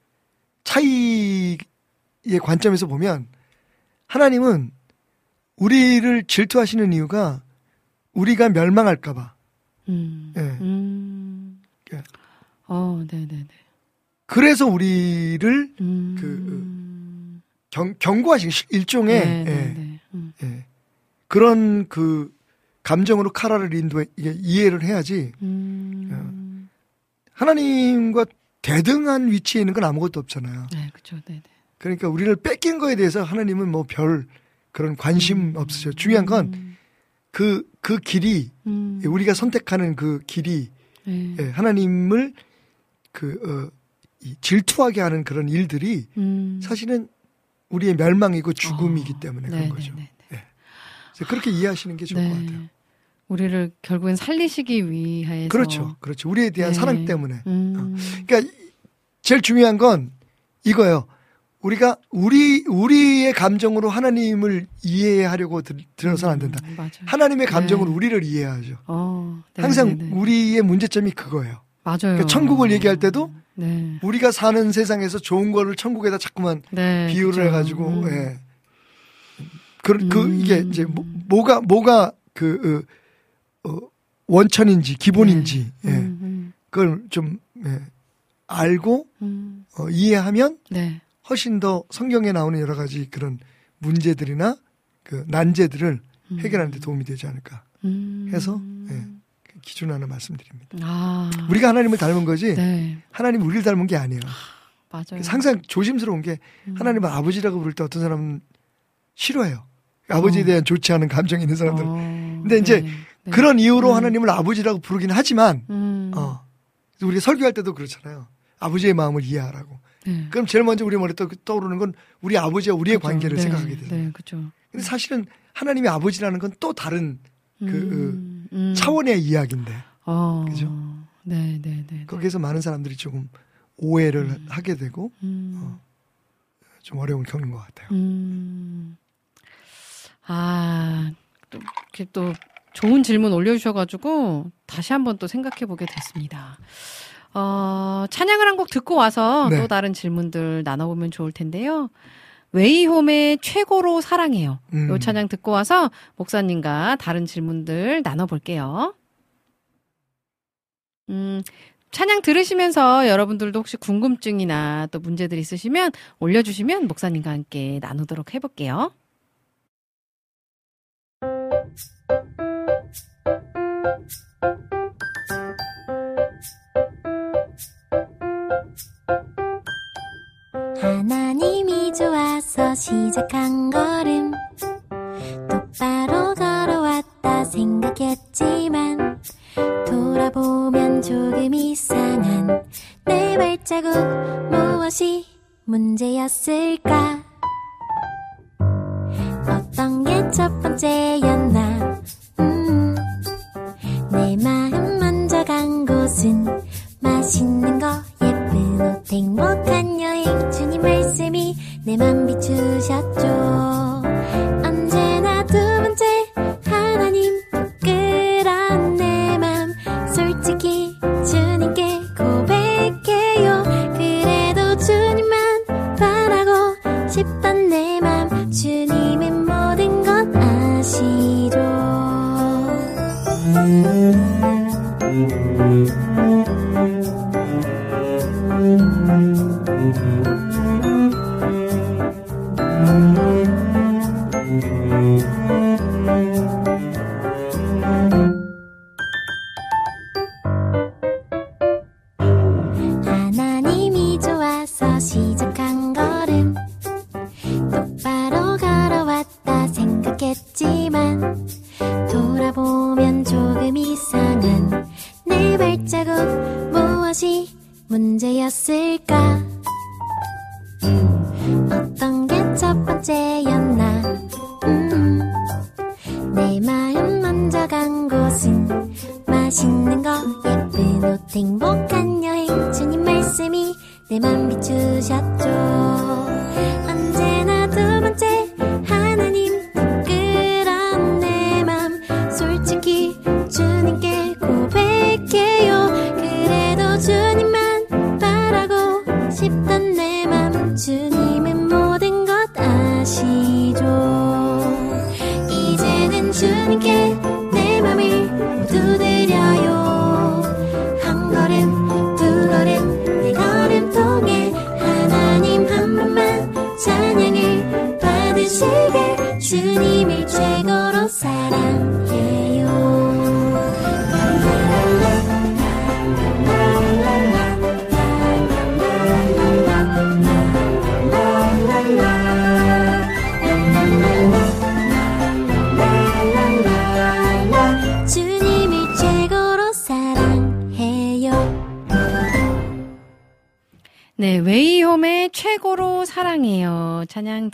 차이의 관점에서 보면 하나님은 우리를 질투하시는 이유가 우리가 멸망할까봐. 음. 예. 음. 예. 어, 네네네. 그래서 우리를 음. 그, 경, 경고하신 일종의 예, 네네네. 음. 예. 그런 그 감정으로 카라를 인도해 이해를 해야지 음. 하나님과 대등한 위치에 있는 건 아무것도 없잖아요. 네, 그죠. 네네. 그러니까 우리를 뺏긴 거에 대해서 하나님은 뭐 별 그런 관심 없으셔. 중요한 건 그, 그 길이, 음. 우리가 선택하는 그 길이, 네. 예, 하나님을 그, 어, 이 질투하게 하는 그런 일들이 음. 사실은 우리의 멸망이고 죽음이기 어, 때문에 그런 거죠. 네네네. 그래서 그렇게 이해하시는 게 좋을 것 같아요. 우리를 결국엔 살리시기 위해서. 그렇죠. 그렇죠. 우리에 대한 네. 사랑 때문에. 음. 그러니까 제일 중요한 건 이거예요. 우리가 우리 우리의 감정으로 하나님을 이해하려고 들, 들어서는 안 된다. 음, 맞아요. 하나님의 감정으로 네. 우리를 이해하죠. 어, 네, 항상 네, 네. 우리의 문제점이 그거예요. 맞아요. 그러니까 천국을 얘기할 때도 네. 우리가 사는 세상에서 좋은 거를 천국에다 자꾸만 네. 비유를 그죠. 해가지고 음. 예. 그, 그 음. 이게 이제 뭐, 뭐가 뭐가 그 어, 어, 원천인지 기본인지 네. 예. 음, 그걸 좀 예, 알고 음, 어, 이해하면 네. 훨씬 더 성경에 나오는 여러 가지 그런 문제들이나 그 난제들을 음. 해결하는 데 도움이 되지 않을까 음. 해서 예, 그 기준 하나 말씀드립니다. 아. 우리가 하나님을 닮은 거지 네. 하나님 우리를 닮은 게 아니에요. 맞아요. 항상 조심스러운 게 음. 하나님을 아버지라고 부를 때 어떤 사람은 싫어해요. 아버지에 어. 대한 좋지 않은 감정이 있는 사람들. 어, 근데 이제 네, 네. 그런 이유로 음. 하나님을 아버지라고 부르긴 하지만 음. 어. 우리가 설교할 때도 그렇잖아요. 아버지의 마음을 이해하라고. 네. 그럼 제일 먼저 우리 머리에 떠- 떠오르는 건 우리 아버지와 우리의 그죠. 관계를 네, 생각하게 돼요. 네, 그죠. 근데 사실은 하나님의 아버지라는 건 또 다른 그, 음, 음. 차원의 이야기인데 어. 그죠? 네, 네, 네. 거기에서 많은 사람들이 조금 오해를 음. 하게 되고 음. 어. 좀 어려움을 겪는 것 같아요. 음. 아, 또, 이렇게 또 좋은 질문 올려주셔가지고 다시 한번 또 생각해 보게 됐습니다. 어, 찬양을 한 곡 듣고 와서 네. 또 다른 질문들 나눠보면 좋을 텐데요. 웨이홈의 최고로 사랑해요. 음. 요 찬양 듣고 와서 목사님과 다른 질문들 나눠볼게요. 음, 찬양 들으시면서 여러분들도 혹시 궁금증이나 또 문제들 있으시면 올려주시면 목사님과 함께 나누도록 해볼게요. 하나님이 좋아서 시작한 걸음. 똑바로 걸어왔다 생각했지만 돌아보면 조금 이상한 내 발자국 무엇이 문제였을까? 어떤 게 첫 번째였나 맛있는 거 예쁜 옷 행복한 여행. 주님 말씀이 내 맘 비추셨죠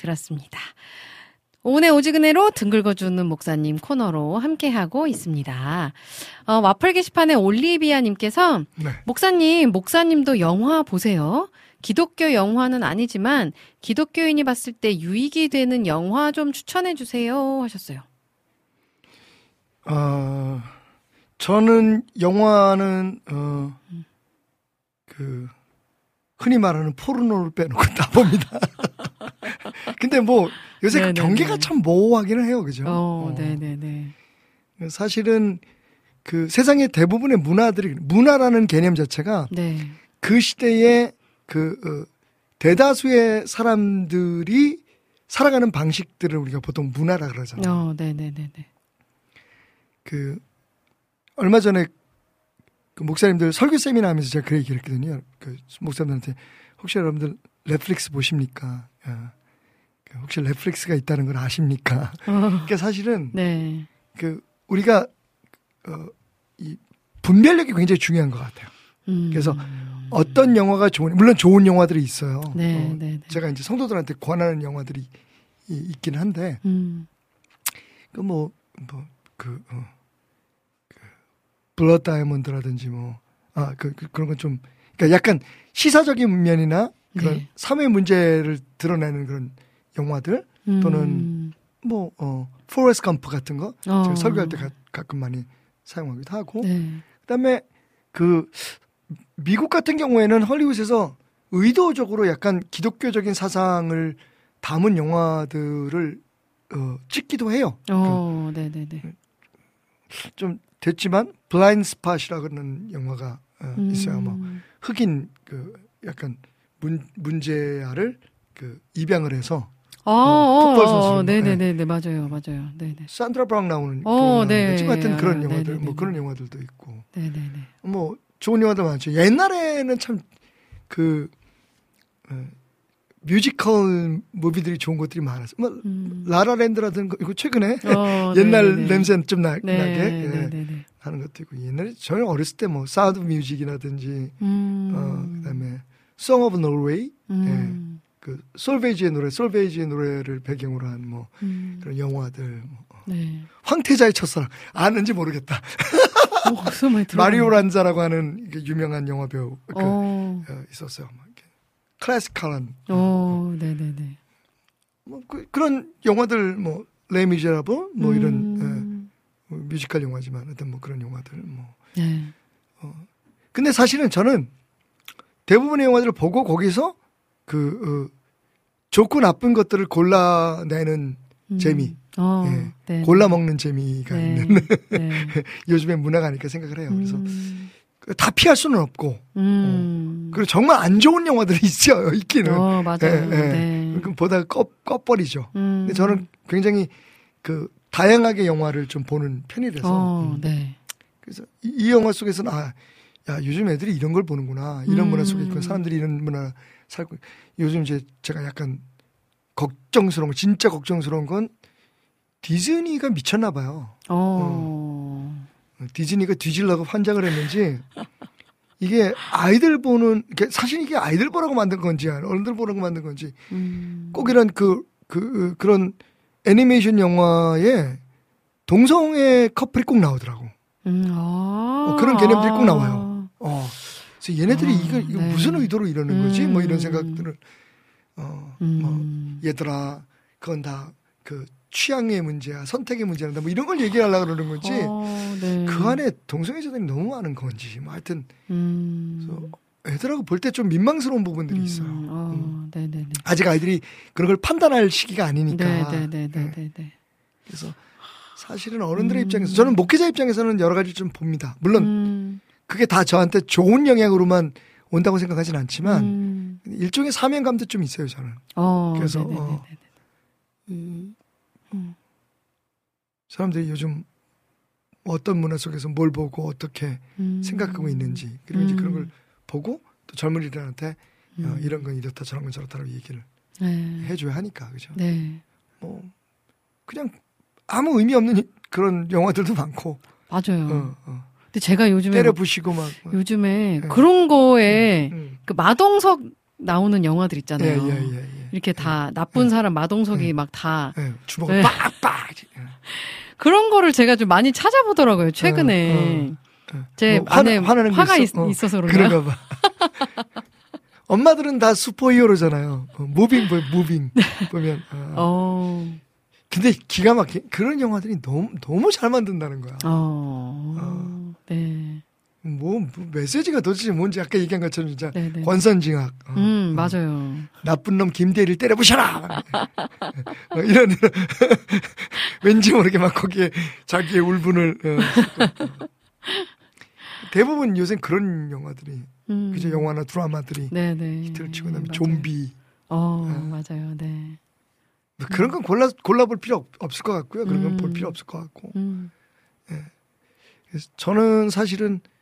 들었습니다. 오늘 오지근해로 등 긁어주는 목사님 코너로 함께하고 있습니다. 어, 와플 게시판에 올리비아님께서 네. 목사님, 목사님도 영화 보세요. 기독교 영화는 아니지만 기독교인이 봤을 때 유익이 되는 영화 좀 추천해 주세요 하셨어요. 어, 저는 영화는 어, 그 흔히 말하는 포르노를 빼놓고 [laughs] 다 봅니다. [laughs] 근데 뭐 요새 그 네네네. 경계가 참 모호하기는 해요, 그죠? 어, 어. 네, 네, 네. 사실은 그 세상의 대부분의 문화들이 문화라는 개념 자체가 네. 그 시대에 그 어, 대다수의 사람들이 살아가는 방식들을 우리가 보통 문화라 그러잖아요. 어, 네, 네, 네, 네. 그 얼마 전에 그 목사님들 설교 세미나 하면서 제가 그 얘기를 했거든요. 그 목사님들한테 혹시 여러분들 넷플릭스 보십니까? 야, 그 혹시 넷플릭스가 있다는 걸 아십니까? 어, 그러니까 사실은 네. 그 우리가 어, 이 분별력이 굉장히 중요한 것 같아요. 음. 그래서 어떤 영화가 좋은 물론 좋은 영화들이 있어요. 네, 어, 네, 네. 제가 이제 성도들한테 권하는 영화들이 이- 있긴 한데 음. 그뭐뭐그 어, 그 Blood Diamond라든지 뭐 아 그 그, 런 건 좀 그러니까 약간 시사적인 면이나 그런 네. 사회 문제를 드러내는 그런 영화들 또는 음. 뭐 어, 포레스트 검프 같은 거 어. 제가 설교할 때 가, 가끔 많이 사용하기도 하고 네. 그다음에 그 미국 같은 경우에는 헐리우드에서 의도적으로 약간 기독교적인 사상을 담은 영화들을 어, 찍기도 해요. 어, 네, 네, 네. 좀 됐지만 블라인드 스팟이라 그러는 영화가 어, 있어요. 뭐 음. 흑인 그 약간 문 문제아를 그 입양을 해서 어, 어, 어, 풋볼 어, 선수로. 네, 네, 네, 네, 맞아요, 맞아요, 네, 네, 산드라 브라운 나오는 어, 네. 지금 하여튼 그런 아, 영화들 네네네네. 뭐 그런 영화들도 있고 네, 네, 네. 뭐 좋은 영화들 많죠. 옛날에는 참 그 뮤지컬 movie들이 좋은 것들이 많았어요. 뭐 음. 라라랜드라든가 이거 최근에 어, [laughs] 옛날 네, 네. 냄새 좀 나, 네, 나게 네, 예, 네, 네. 하는 것도 있고 옛날에 저는 어렸을 때 뭐 Sound of Music이라든지 음. 어, 그다음에 Song of Norway 음. 그 솔베이지의 노래, 솔베이지의 노래를 배경으로 한뭐 음. 그런 영화들 뭐. 네. 황태자의 첫사랑 아는지 모르겠다. 어, 말 들어? 마리오 란자라고 하는 그 유명한 영화 배우 그, 어, 어, 있었어요. 막 이렇게. 클래시컬한 어, 네, 네, 네. 뭐 그, 런 영화들 뭐 레미제라블 뭐 이런 음. 예, 뭐 뮤지컬 영화지만 하여튼 뭐 그런 영화들 뭐 네. 근데 사실은 저는 대부분의 영화들을 보고 거기서 그 어, 좋고 나쁜 것들을 골라내는 음. 재미, 어, 예. 네. 골라 먹는 재미가 네. 있는 네. [laughs] 요즘에 문화가 아닐까 생각을 해요. 그래서 음. 다 피할 수는 없고 음. 그리고 정말 안 좋은 영화들이 [laughs] 있어요. 있기는 어, 맞아요. 예, 예. 네. 그럼 보다가 꺼, 꺼버리죠. 음. 근데 저는 굉장히 그 다양하게 영화를 좀 보는 편이라서 어, 음. 네. 그래서 이, 이 영화 속에서는 아, 야 요즘 애들이 이런 걸 보는구나 이런 음. 문화 속에 있고 사람들이 이런 문화 살고 요즘 이제 제가 약간 걱정스러운 거 진짜 걱정스러운 건 디즈니가 미쳤나 봐요. 어. 디즈니가 뒤질라고 환장을 했는지 이게 아이들 보는 사실 이게 아이들 보라고 만든 건지 어른들 보라고 만든 건지 음. 꼭 이런 그, 그, 그런 애니메이션 영화에 동성애 커플이 꼭 나오더라고. 음, 아. 어, 그런 개념들이 꼭 나와요. 어. 그래서 얘네들이 아, 이거, 이거 네. 무슨 의도로 이러는 거지? 뭐 이런 음. 생각들을, 어, 뭐, 음. 얘들아, 그건 다 그 취향의 문제야, 선택의 문제란다. 뭐 이런 걸 얘기하려고 그러는 거지. 어, 네. 그 안에 동성애자들이 너무 많은 건지. 뭐 하여튼, 음. 애들하고 볼 때 좀 민망스러운 부분들이 있어요. 음, 어, 음. 네네네. 아직 아이들이 그런 걸 판단할 시기가 아니니까. 네네네네네. 그래서 사실은 어른들의 음. 입장에서 저는 목회자 입장에서는 여러 가지 좀 봅니다. 물론 음, 그게 다 저한테 좋은 영향으로만 온다고 생각하진 않지만 음. 일종의 사명감도 좀 있어요 저는. 어, 그래서, 네네네네. 어. 이 음. 사람들이 요즘 어떤 문화 속에서 뭘 보고 어떻게 음. 생각하고 있는지 그리고 이제 음. 그런 걸 보고 또 젊은이들한테 어, 음. 이런 건 이렇다 저런 건 저렇다라고 얘기를 네. 해줘야 하니까 그죠. 네. 뭐 그냥 아무 의미 없는 그런 영화들도 많고 맞아요. 어, 어. 근데 제가 요즘에 때려 부시고 막. 막. 요즘에 네. 그런 거에 음. 그 마동석 나오는 영화들 예, 있잖아요. 예, 예, 예. 이렇게 다 나쁜 사람 마동석이 네. 막다 예, 주먹을 네. 빡빡. 그런 거를 제가 좀 많이 찾아보더라고요. 최근에 어, 어. 제뭐 화나- 안에 화나는 게 화가 있? 어, 있어서 그런가? 봐. [laughs] 엄마들은 다 슈퍼히어로잖아요. 어, 무빙 보여, 무빙 보면. 어. 어, 근데 기가 막힌 그런 영화들이 너무 너무 잘 만든다는 거야. 어, 네, 뭐, 뭐 메시지가 도대체 뭔지 아까 얘기한 것처럼 진짜 네, 네. 권선징악. 어, 음, 어. 맞아요. 나쁜 놈 김대리를 때려부셔라. [laughs] 어, 이런 [laughs] 왠지 모르게 막 거기에 자기의 울분을 어, [laughs] 대부분 요새 그런 영화들이 음. 그죠 영화나 드라마들이 네, 네. 히트를 치고 맞아요. 좀비 어, 네. 맞아요. 네. 뭐 그런 건 골라 골라볼 필요 없, 없을 것 같고요. 그런 건볼 음. 필요 없을 것 같고 음. 그래서 저는 사실은 어,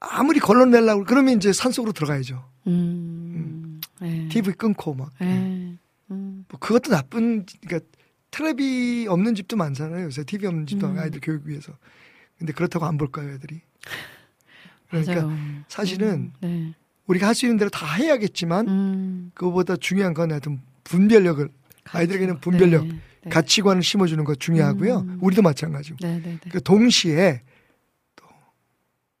아무리 걸러내려고 그러면 이제 산속으로 들어가야죠. 음. 네. TV 끊고 막 네. 음. 뭐 그것도 나쁜 그러니까 텔레비 없는 집도 많잖아요. 요새 TV 없는 집도 음. 아이들 교육 위해서. 근데 그렇다고 안 볼까요, 애들이? 그러니까 맞아요. 사실은 음. 네. 우리가 할 수 있는 대로 다 해야겠지만 음. 그거보다 중요한 건 하여튼 분별력을 아이들에게는 분별력, 네. 네. 가치관을 심어주는 거 중요하고요. 음. 우리도 마찬가지고. 네, 네, 네. 그 동시에 또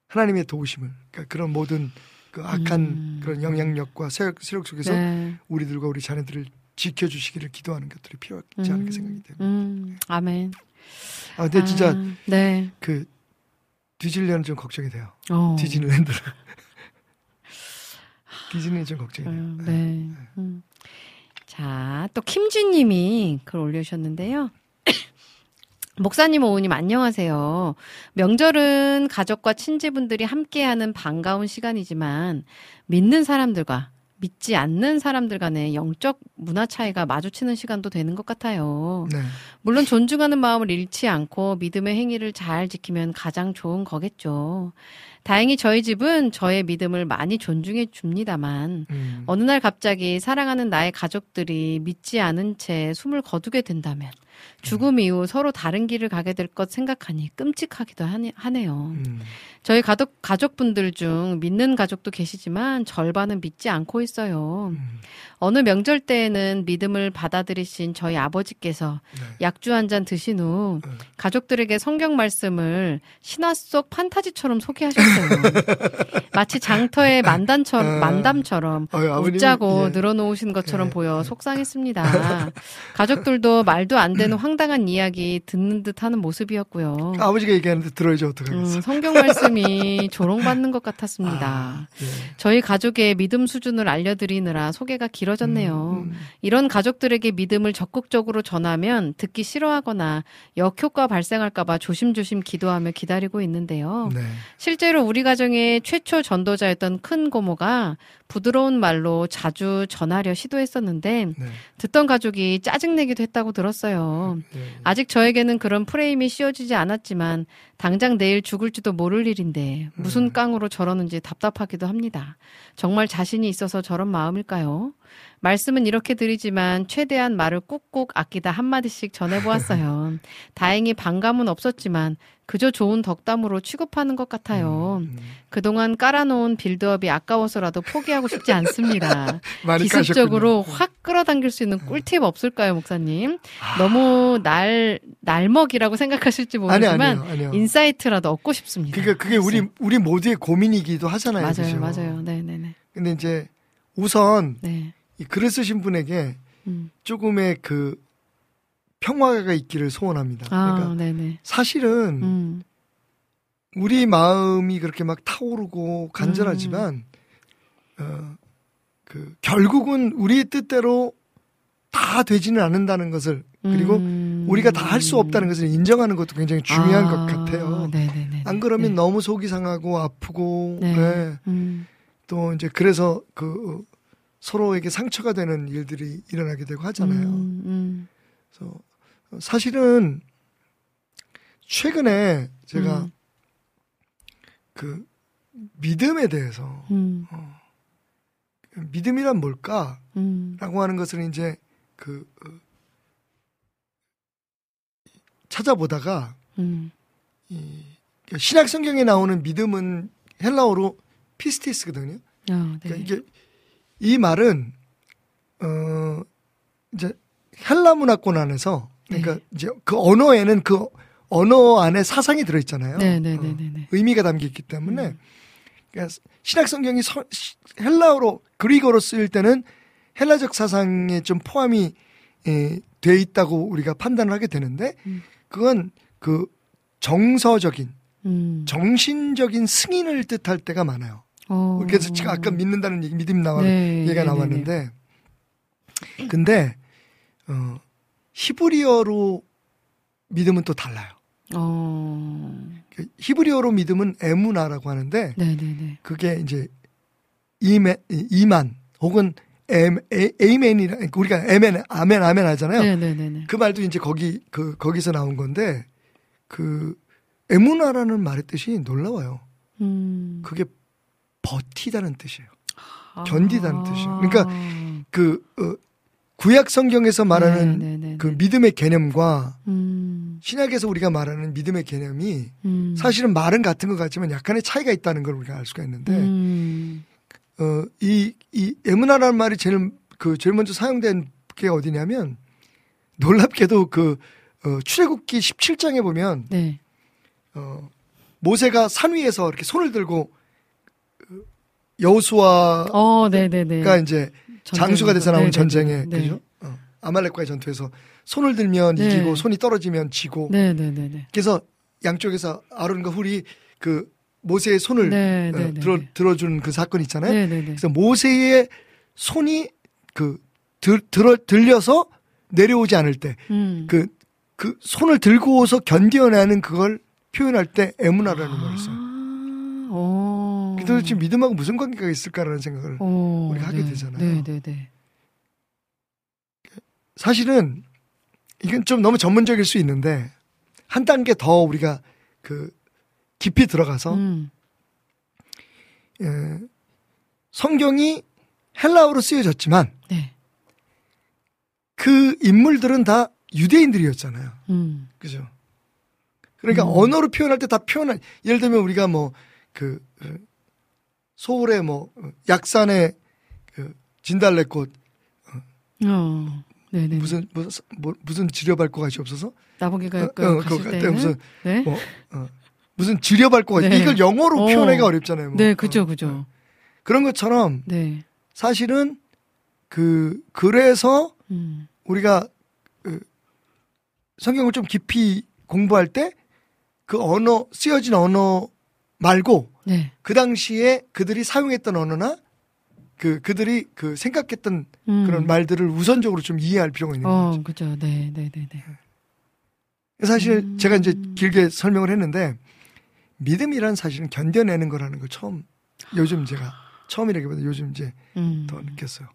하나님의 도우심을 그러니까 그런 모든 그그 악한 음. 그런 영향력과 세력, 세력 속에서 네. 우리들과 우리 자녀들을 지켜주시기를 기도하는 것들이 필요하지 않을까 생각이 돼요. 음, 아멘. 아, 근데 진짜 아, 네. 그 뒤질려는 좀 걱정이 돼요. 어. 디즈니랜드를. [laughs] 디즈니는 좀 걱정이 돼요. 음, 네. 음. 자, 또 김주님이 글 올려주셨는데요. 목사님, 오우님, 안녕하세요. 명절은 가족과 친지분들이 함께하는 반가운 시간이지만, 믿는 사람들과 믿지 않는 사람들 간의 영적 문화 차이가 마주치는 시간도 되는 것 같아요. 네. 물론 존중하는 마음을 잃지 않고 믿음의 행위를 잘 지키면 가장 좋은 거겠죠. 다행히 저희 집은 저의 믿음을 많이 존중해 줍니다만, 음. 어느 날 갑자기 사랑하는 나의 가족들이 믿지 않은 채 숨을 거두게 된다면 죽음 이후 서로 다른 길을 가게 될 것 생각하니 끔찍하기도 하네, 하네요. 음. 저희 가족, 가족분들 중 믿는 가족도 계시지만 절반은 믿지 않고 있어요. 음. 어느 명절 때에는 믿음을 받아들이신 저희 아버지께서 네. 약주 한 잔 드신 후 음. 가족들에게 성경 말씀을 신화 속 판타지처럼 소개하셨어요. [laughs] 마치 장터의 만담처럼, 아. 만담처럼 어이, 아버님은, 웃자고 예. 늘어놓으신 것처럼 예. 보여 속상했습니다. [laughs] 가족들도 말도 안 되는 황당한 이야기 듣는 듯하는 모습이었고요. 아버지가 얘기하는데 들어야지 음, 어떡하겠어. 성경 말씀이 [laughs] 조롱받는 것 같았습니다. 아, 예. 저희 가족의 믿음 수준을 알려드리느라 소개가 길어졌네요. 음, 이런 가족들에게 믿음을 적극적으로 전하면 듣기 싫어하거나 역효과 발생할까봐 조심조심 기도하며 기다리고 있는데요. 네. 실제로 우리 가정의 최초 전도자였던 큰 고모가 부드러운 말로 자주 전하려 시도했었는데 네. 듣던 가족이 짜증내기도 했다고 들었어요. 예. 아직 저에게는 그런 프레임이 씌워지지 않았지만 당장 내일 죽을지도 모를 일인데 무슨 깡으로 저러는지 답답하기도 합니다. 정말 자신이 있어서 저런 마음일까요? 말씀은 이렇게 드리지만 최대한 말을 꾹꾹 아끼다 한마디씩 전해보았어요. [laughs] 다행히 반감은 없었지만 그저 좋은 덕담으로 취급하는 것 같아요. 음. 그동안 깔아놓은 빌드업이 아까워서라도 포기하고 싶지 않습니다. [laughs] 기습적으로 까셨군요. 확 끌어당길 수 있는 꿀팁 없을까요, 목사님? 너무 날 날먹이라고 생각하실지 아니 모르지만 아니요 아니요. 인사이트라도 얻고 싶습니다. 그러니까 그게 우리 우리 모두의 고민이기도 하잖아요. 맞아요, 그죠? 맞아요. 네, 네, 네. 근데 이제 우선 네. 이 글을 쓰신 분에게 음. 조금의 그 평화가 있기를 소원합니다. 아, 그러니까 네, 네. 사실은 음. 우리 마음이 그렇게 막 타오르고 간절하지만 어, 그 결국은 우리의 뜻대로 다 되지는 않는다는 것을 그리고 음. 우리가 다 할 수 없다는 것을 인정하는 것도 굉장히 중요한 아, 것 같아요. 네, 네, 네. 안 그러면 네. 너무 속이 상하고 아프고 네. 네. 음. 또 이제 그래서 그 어, 서로에게 상처가 되는 일들이 일어나게 되고 하잖아요. 음, 음. 그래서 사실은 최근에 제가 음. 그 믿음에 대해서 음. 믿음이란 뭘까라고 음. 하는 것을 이제 그 어, 찾아보다가 음. 이 신약 성경에 나오는 믿음은 헬라어로 피스티스거든요. 아, 네. 그러니까 이게 이 말은 어 이제 헬라 문화권 안에서 그러니까 네. 이제 그 언어에는 그 언어 안에 사상이 들어 있잖아요. 네, 네, 네, 네, 네. 의미가 담겨 있기 때문에 음. 그러니까 신약 성경이 서- 시- 헬라어로 그리거로 쓰일 때는 헬라적 사상에 좀 포함이 에, 돼 있다고 우리가 판단을 하게 되는데 음. 그건 그 정서적인 음. 정신적인 승인을 뜻할 때가 많아요. 어. 그래서 지금 아까 믿는다는 얘기, 믿음 나와 네, 얘가 네, 네, 나왔는데 근데 어 히브리어로 믿음은 또 달라요. 어. 그 히브리어로 믿음은 에무나라고 하는데 네, 네, 네. 그게 이제 이메, 이만 혹은 엠, 에, 에이멘이라 우리가 에멘 아멘 아멘 하잖아요. 네, 네, 네, 네. 그 말도 이제 거기 그 거기서 나온 건데 그 에무나라는 말의 뜻이 놀라워요. 음. 그게 버티다는 뜻이에요. 아. 견디다는 뜻이에요. 그러니까 그 어, 구약 성경에서 말하는 네, 네, 네, 그 네. 믿음의 개념과 음. 신약에서 우리가 말하는 믿음의 개념이 음. 사실은 말은 같은 것 같지만 약간의 차이가 있다는 걸 우리가 알 수가 있는데 음. 어, 이, 이, 에무나라는 말이 제일, 그, 제일 먼저 사용된 게 어디냐면, 놀랍게도 그, 어, 출애굽기 17장에 보면, 네. 어, 모세가 산 위에서 이렇게 손을 들고, 그 여호수아가 어, 네네네. 이제. 장수가 돼서 나온 네네네. 전쟁에 네. 그죠? 어, 아말렉과의 전투에서 손을 들면 네. 이기고 손이 떨어지면 지고 네네네네. 그래서 양쪽에서 아론과 훌이 그 모세의 손을 네, 어, 네, 네, 들어 네. 들어준 그 사건 있잖아요. 네네네. 그래서 모세의 손이 그 들, 들어 들려서 내려오지 않을 때 음. 그, 그 손을 들고서 견뎌내는 그걸 표현할 때 에무나라는 말을 써요. 아, 오. 그래서 도대체 믿음하고 무슨 관계가 있을까라는 생각을 오, 우리가 하게 네. 되잖아요. 네네네. 사실은 이건 좀 너무 전문적일 수 있는데 한 단계 더 우리가 그 깊이 들어가서 음. 예, 성경이 헬라어로 쓰여졌지만 네. 그 인물들은 다 유대인들이었잖아요. 음. 그죠? 그러니까 음. 언어로 표현할 때 다 표현할 예를 들면 우리가 뭐그 서울의 뭐 어, 약산의 그 진달래꽃 어. 네네. 무슨 무슨 뭐, 무슨 지려발 것같이 없어서 나보기가 어, 어, 때는 무슨 네. 뭐 어, 무슨 지려발 것같이 네. 이걸 영어로 어. 표현하기가 어 렵잖아요. 뭐. 네, 그죠, 어, 그죠. 어. 그런 것처럼 네. 사실은 그 그래서 음. 우리가 그 성경을 좀 깊이 공부할 때 그 언어 쓰여진 언어 말고 네. 그 당시에 그들이 사용했던 언어나 그 그들이 그 생각했던 음. 그런 말들을 우선적으로 좀 이해할 필요가 있는 어, 거죠. 그죠. 네, 네, 네, 네. 사실 음. 제가 이제 길게 설명을 했는데 믿음이란 사실은 견뎌내는 거라는 걸 처음 요즘 제가 처음이라기보다 요즘 이제 음. 더 느꼈어요.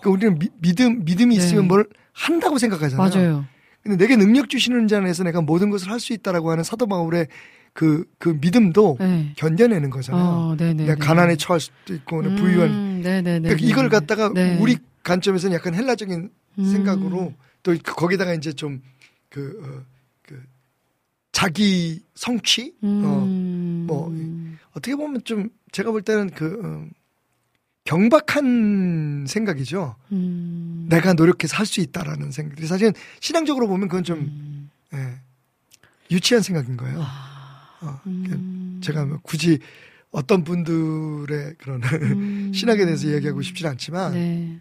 그러니까 우리는 미, 믿음 믿음이 있으면 네. 뭘 한다고 생각하잖아요. 맞아요. 근데 내게 능력 주시는 자 안에서 내가 모든 것을 할 수 있다라고 하는 사도 바울의 그, 그 믿음도 네. 견뎌내는 거잖아요. 어, 네, 네. 내가 가난에 처할 수도 있고, 부유한. 음, 네, 네, 네. 그러니까 네, 이걸 네. 갖다가 네. 우리 관점에서는 약간 헬라적인 음. 생각으로 또 그- 거기다가 이제 좀 그, 어, 그 자기 성취? 어, 음. 뭐, 어떻게 보면 좀 제가 볼 때는 그, 어, 경박한 생각이죠. 음. 내가 노력해서 할 수 있다라는 생각들이 사실은 신앙적으로 보면 그건 좀 음. 예, 유치한 생각인 거예요. 아, 어, 음. 제가 뭐 굳이 어떤 분들의 그런 [laughs] 음. 신학에 대해서 이야기하고 싶지는 않지만 네.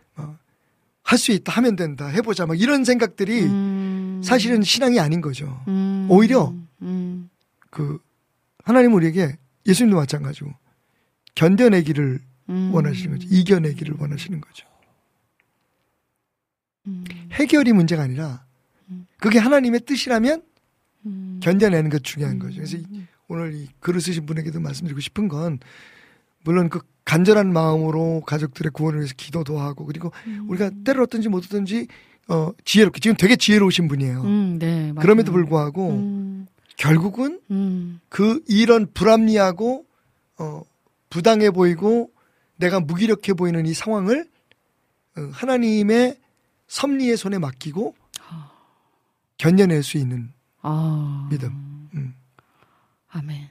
할수 있다 하면 된다 해보자 막 이런 생각들이 음. 사실은 신앙이 아닌 거죠. 음. 오히려 음. 그 하나님 우리에게 예수님도 마찬가지고 견뎌내기를 음. 원하시는 거죠. 이겨내기를 원하시는 거죠. 음. 해결이 문제가 아니라 그게 하나님의 뜻이라면 음. 견뎌내는 것 중요한 거죠. 그래서 이- 오늘 이 글을 쓰신 분에게도 말씀드리고 싶은 건 물론 그 간절한 마음으로 가족들의 구원을 위해서 기도도 하고 그리고 음. 우리가 때를 어떤지 못 어떤지 어 지혜롭게 지금 되게 지혜로우신 분이에요. 음, 네. 그럼에도 불구하고 음. 결국은 음. 그 이런 불합리하고 어 부당해 보이고 내가 무기력해 보이는 이 상황을 어, 하나님의 섭리의 손에 맡기고 견뎌낼 수 있는 아. 믿음. 음. 아멘.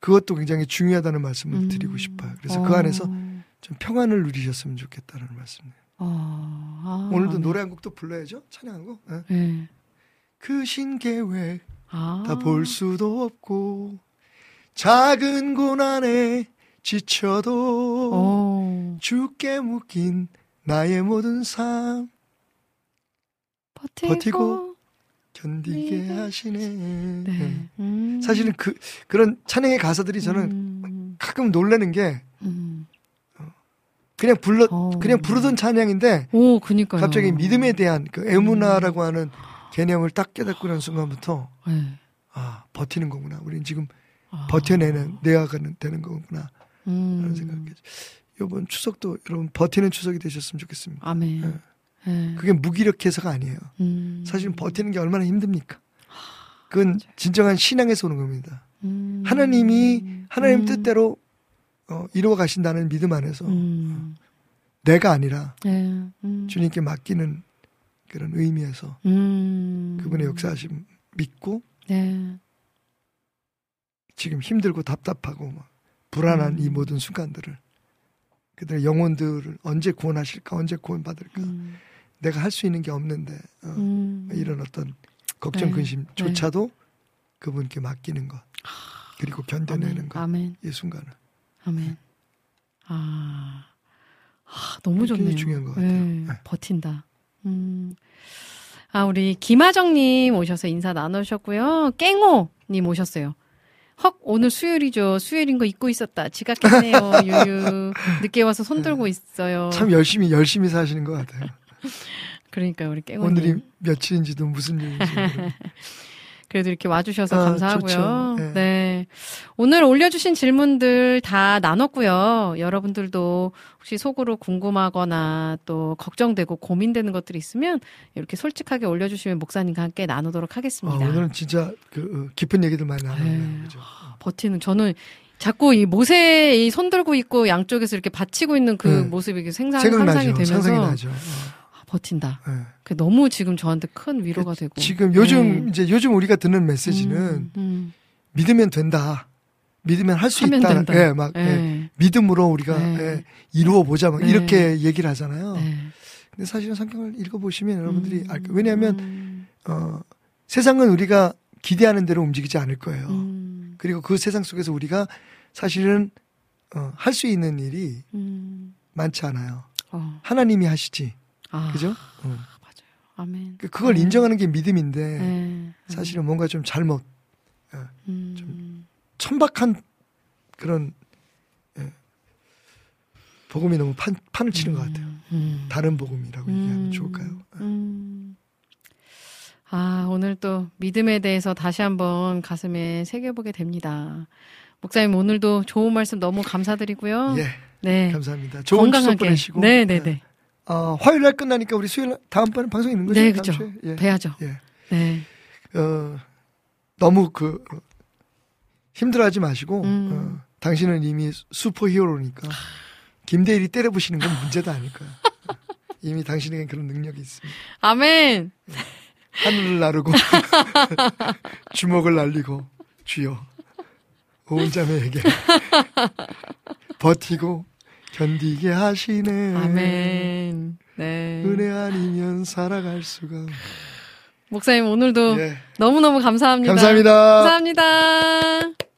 그것도 굉장히 중요하다는 말씀을 음. 드리고 싶어요. 그래서 그 어. 안에서 좀 평안을 누리셨으면 좋겠다는 말씀이에요. 어. 아, 오늘도 아멘. 노래 한 곡도 불러야죠? 찬양 한 곡? 예. 네. 그 신계획 아. 다볼 수도 없고 작은 고난에 지쳐도 어. 죽게 묶인 나의 모든 삶 버티고. 버티고 견디게 네. 하시네. 네. 예. 음. 사실은 그 그런 찬양의 가사들이 저는 음. 가끔 놀라는 게 음. 그냥 불러 어. 그냥 부르던 찬양인데 오, 그니까요. 갑자기 믿음에 대한 그 음. 에무나라고 하는 개념을 딱 깨닫고 난 순간부터 네. 아 버티는 거구나. 우리는 지금 아. 버텨내는 내야가는 되는 거구나. 음. 라는 생각이죠. 이번 추석도 여러분 버티는 추석이 되셨으면 좋겠습니다. 아멘. 네. 네. 그게 무기력해서가 아니에요. 음. 사실은 버티는 게 얼마나 힘듭니까? 그건 진정한 신앙에서 오는 겁니다. 음. 하나님이 하나님 음. 뜻대로 어, 이루어 가신다는 믿음 안에서 음. 내가 아니라 네. 음. 주님께 맡기는 그런 의미에서 음. 그분의 역사하심 믿고 네. 지금 힘들고 답답하고 막 불안한 음. 이 모든 순간들을 그들의 영혼들을 언제 구원하실까 언제 구원받을까 음. 내가 할 수 있는 게 없는데 어, 음. 이런 어떤 걱정 네. 근심조차도 그분께 맡기는 것 그리고 견뎌내는 아멘. 것 아멘. 이 순간을 아멘. 아, 아, 너무 굉장히 좋네요. 중요한 것 같아요. 네, 네. 버틴다. 음. 아, 우리 김하정님 오셔서 인사 나누셨고요. 깽호님 오셨어요. 헉, 오늘 수요일이죠. 수요일인 거 잊고 있었다. 지각했네요. 유유. 늦게 와서 손 [laughs] 들고 있어요. 참 열심히 열심히 사시는 것 같아요. [laughs] 그러니까요, 우리 깽호님. 오늘이 며칠인지도 무슨 일인지. [laughs] 그래도 이렇게 와주셔서 아, 감사하고요. 네. 네. 오늘 올려주신 질문들 다 나눴고요. 여러분들도 혹시 속으로 궁금하거나 또 걱정되고 고민되는 것들이 있으면 이렇게 솔직하게 올려주시면 목사님과 함께 나누도록 아, 하겠습니다. 오늘은 진짜 그 어, 깊은 얘기들 많이. 네. 그죠? 버티는 저는 자꾸 이 모세에 이손 들고 있고 양쪽에서 이렇게 받치고 있는 그 네. 모습이 생상, 상상이 생각나죠. 되면서 상상이 나죠. 어, 아, 버틴다. 네. 그 너무 지금 저한테 큰 위로가 되고 지금 요즘 네. 이제 요즘 우리가 듣는 메시지는 음, 음. 믿으면 된다. 믿으면 할 수 있다. 된다. 예, 막 네. 예, 믿음으로 우리가 네. 예, 이루어 보자. 막 네. 이렇게 얘기를 하잖아요. 네. 근데 사실은 성경을 읽어 보시면 여러분들이 음, 알 거예요. 왜냐하면 음, 어, 세상은 우리가 기대하는 대로 움직이지 않을 거예요. 음, 그리고 그 세상 속에서 우리가 사실은 어, 할 수 있는 일이 음. 많지 않아요. 어. 하나님이 하시지. 아, 그죠? 어. 아멘. 그- 그걸 네. 인정하는 게 믿음인데 네. 사실은 뭔가 좀 잘못 음, 천박한 그런 예, 복음이 너무 판, 판을 치는 것 같아요. 음. 다른 복음이라고 얘기하면 음, 좋을까요? 음. 아, 오늘 또 믿음에 대해서 다시 한번 가슴에 새겨보게 됩니다. 목사님 오늘도 좋은 말씀 너무 감사드리고요. 예, 네. 감사합니다. 좋은 추석 보내시고 네, 네, 네. 어, 화요일 날 끝나니까 우리 수요일 날 다음번에 방송 있는 거죠? 네, 그죠. 예. 뵈야죠. 예. 네. 어, 너무 그 어, 힘들어하지 마시고 음. 어, 당신은 이미 슈퍼 히어로니까 김대일이 때려부시는 건 문제도 아닐 거야. [laughs] 이미 당신에겐 그런 능력이 있습니다. 아멘. 하늘을 나르고 [laughs] 주먹을 날리고 주여 온 자매에게 [laughs] 버티고 견디게 하시네. 아멘. 네. 은혜 아니면 살아갈 수가. 목사님 오늘도 예. 너무너무 감사합니다. 감사합니다. 감사합니다.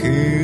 그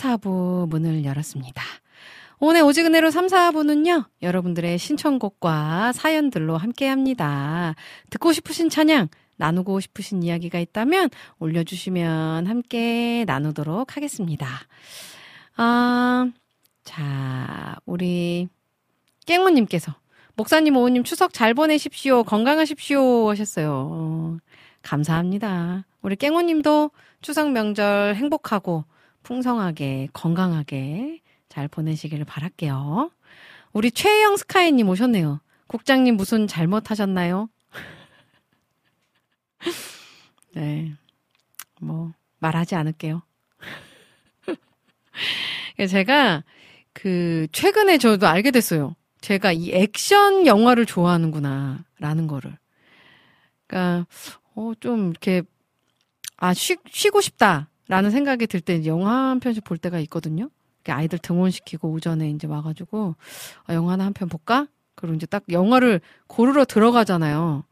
4부 문을 열었습니다. 오늘 오지근해로 3, 4부는요, 여러분들의 신청곡과 사연들로 함께 합니다. 듣고 싶으신 찬양, 나누고 싶으신 이야기가 있다면 올려주시면 함께 나누도록 하겠습니다. 아, 자, 우리 깽모님께서 목사님, 오우님 추석 잘 보내십시오. 건강하십시오. 하셨어요. 어, 감사합니다. 우리 깽모님도 추석 명절 행복하고 풍성하게 건강하게 잘 보내시기를 바랄게요. 우리 최영 스카이님 오셨네요. 국장님 무슨 잘못하셨나요? [laughs] 네. 뭐, 말하지 않을게요. [laughs] 제가 그, 최근에 저도 알게 됐어요. 제가 이 액션 영화를 좋아하는구나, 라는 거를. 그니까, 어, 좀 이렇게, 아, 쉬, 쉬고 싶다, 라는 생각이 들 때 영화 한 편씩 볼 때가 있거든요. 아이들 등원시키고 오전에 이제 와가지고, 아, 영화 하나 한 편 볼까? 그리고 이제 딱 영화를 고르러 들어가잖아요.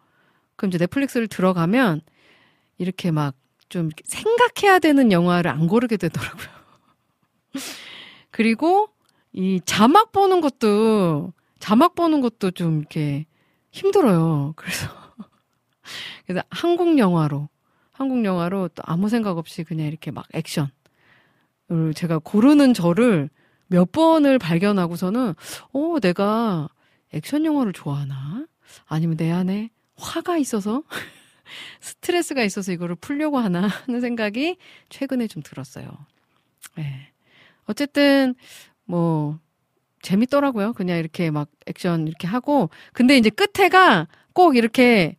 그럼 이제 넷플릭스를 들어가면, 이렇게 막 좀 생각해야 되는 영화를 안 고르게 되더라고요. [laughs] 그리고 이 자막 보는 것도 자막 보는 것도 좀 이렇게 힘들어요. 그래서 [laughs] 그래서 한국 영화로 한국 영화로 또 아무 생각 없이 그냥 이렇게 막 액션 을 제가 고르는 저를 몇 번을 발견하고서는 어 내가 액션 영화를 좋아하나 아니면 내 안에 화가 있어서 [laughs] 스트레스가 있어서 이거를 풀려고 하나 [laughs] 하는 생각이 최근에 좀 들었어요. 네. 어쨌든 뭐 재밌더라고요. 그냥 이렇게 막 액션 이렇게 하고 근데 이제 끝에가 꼭 이렇게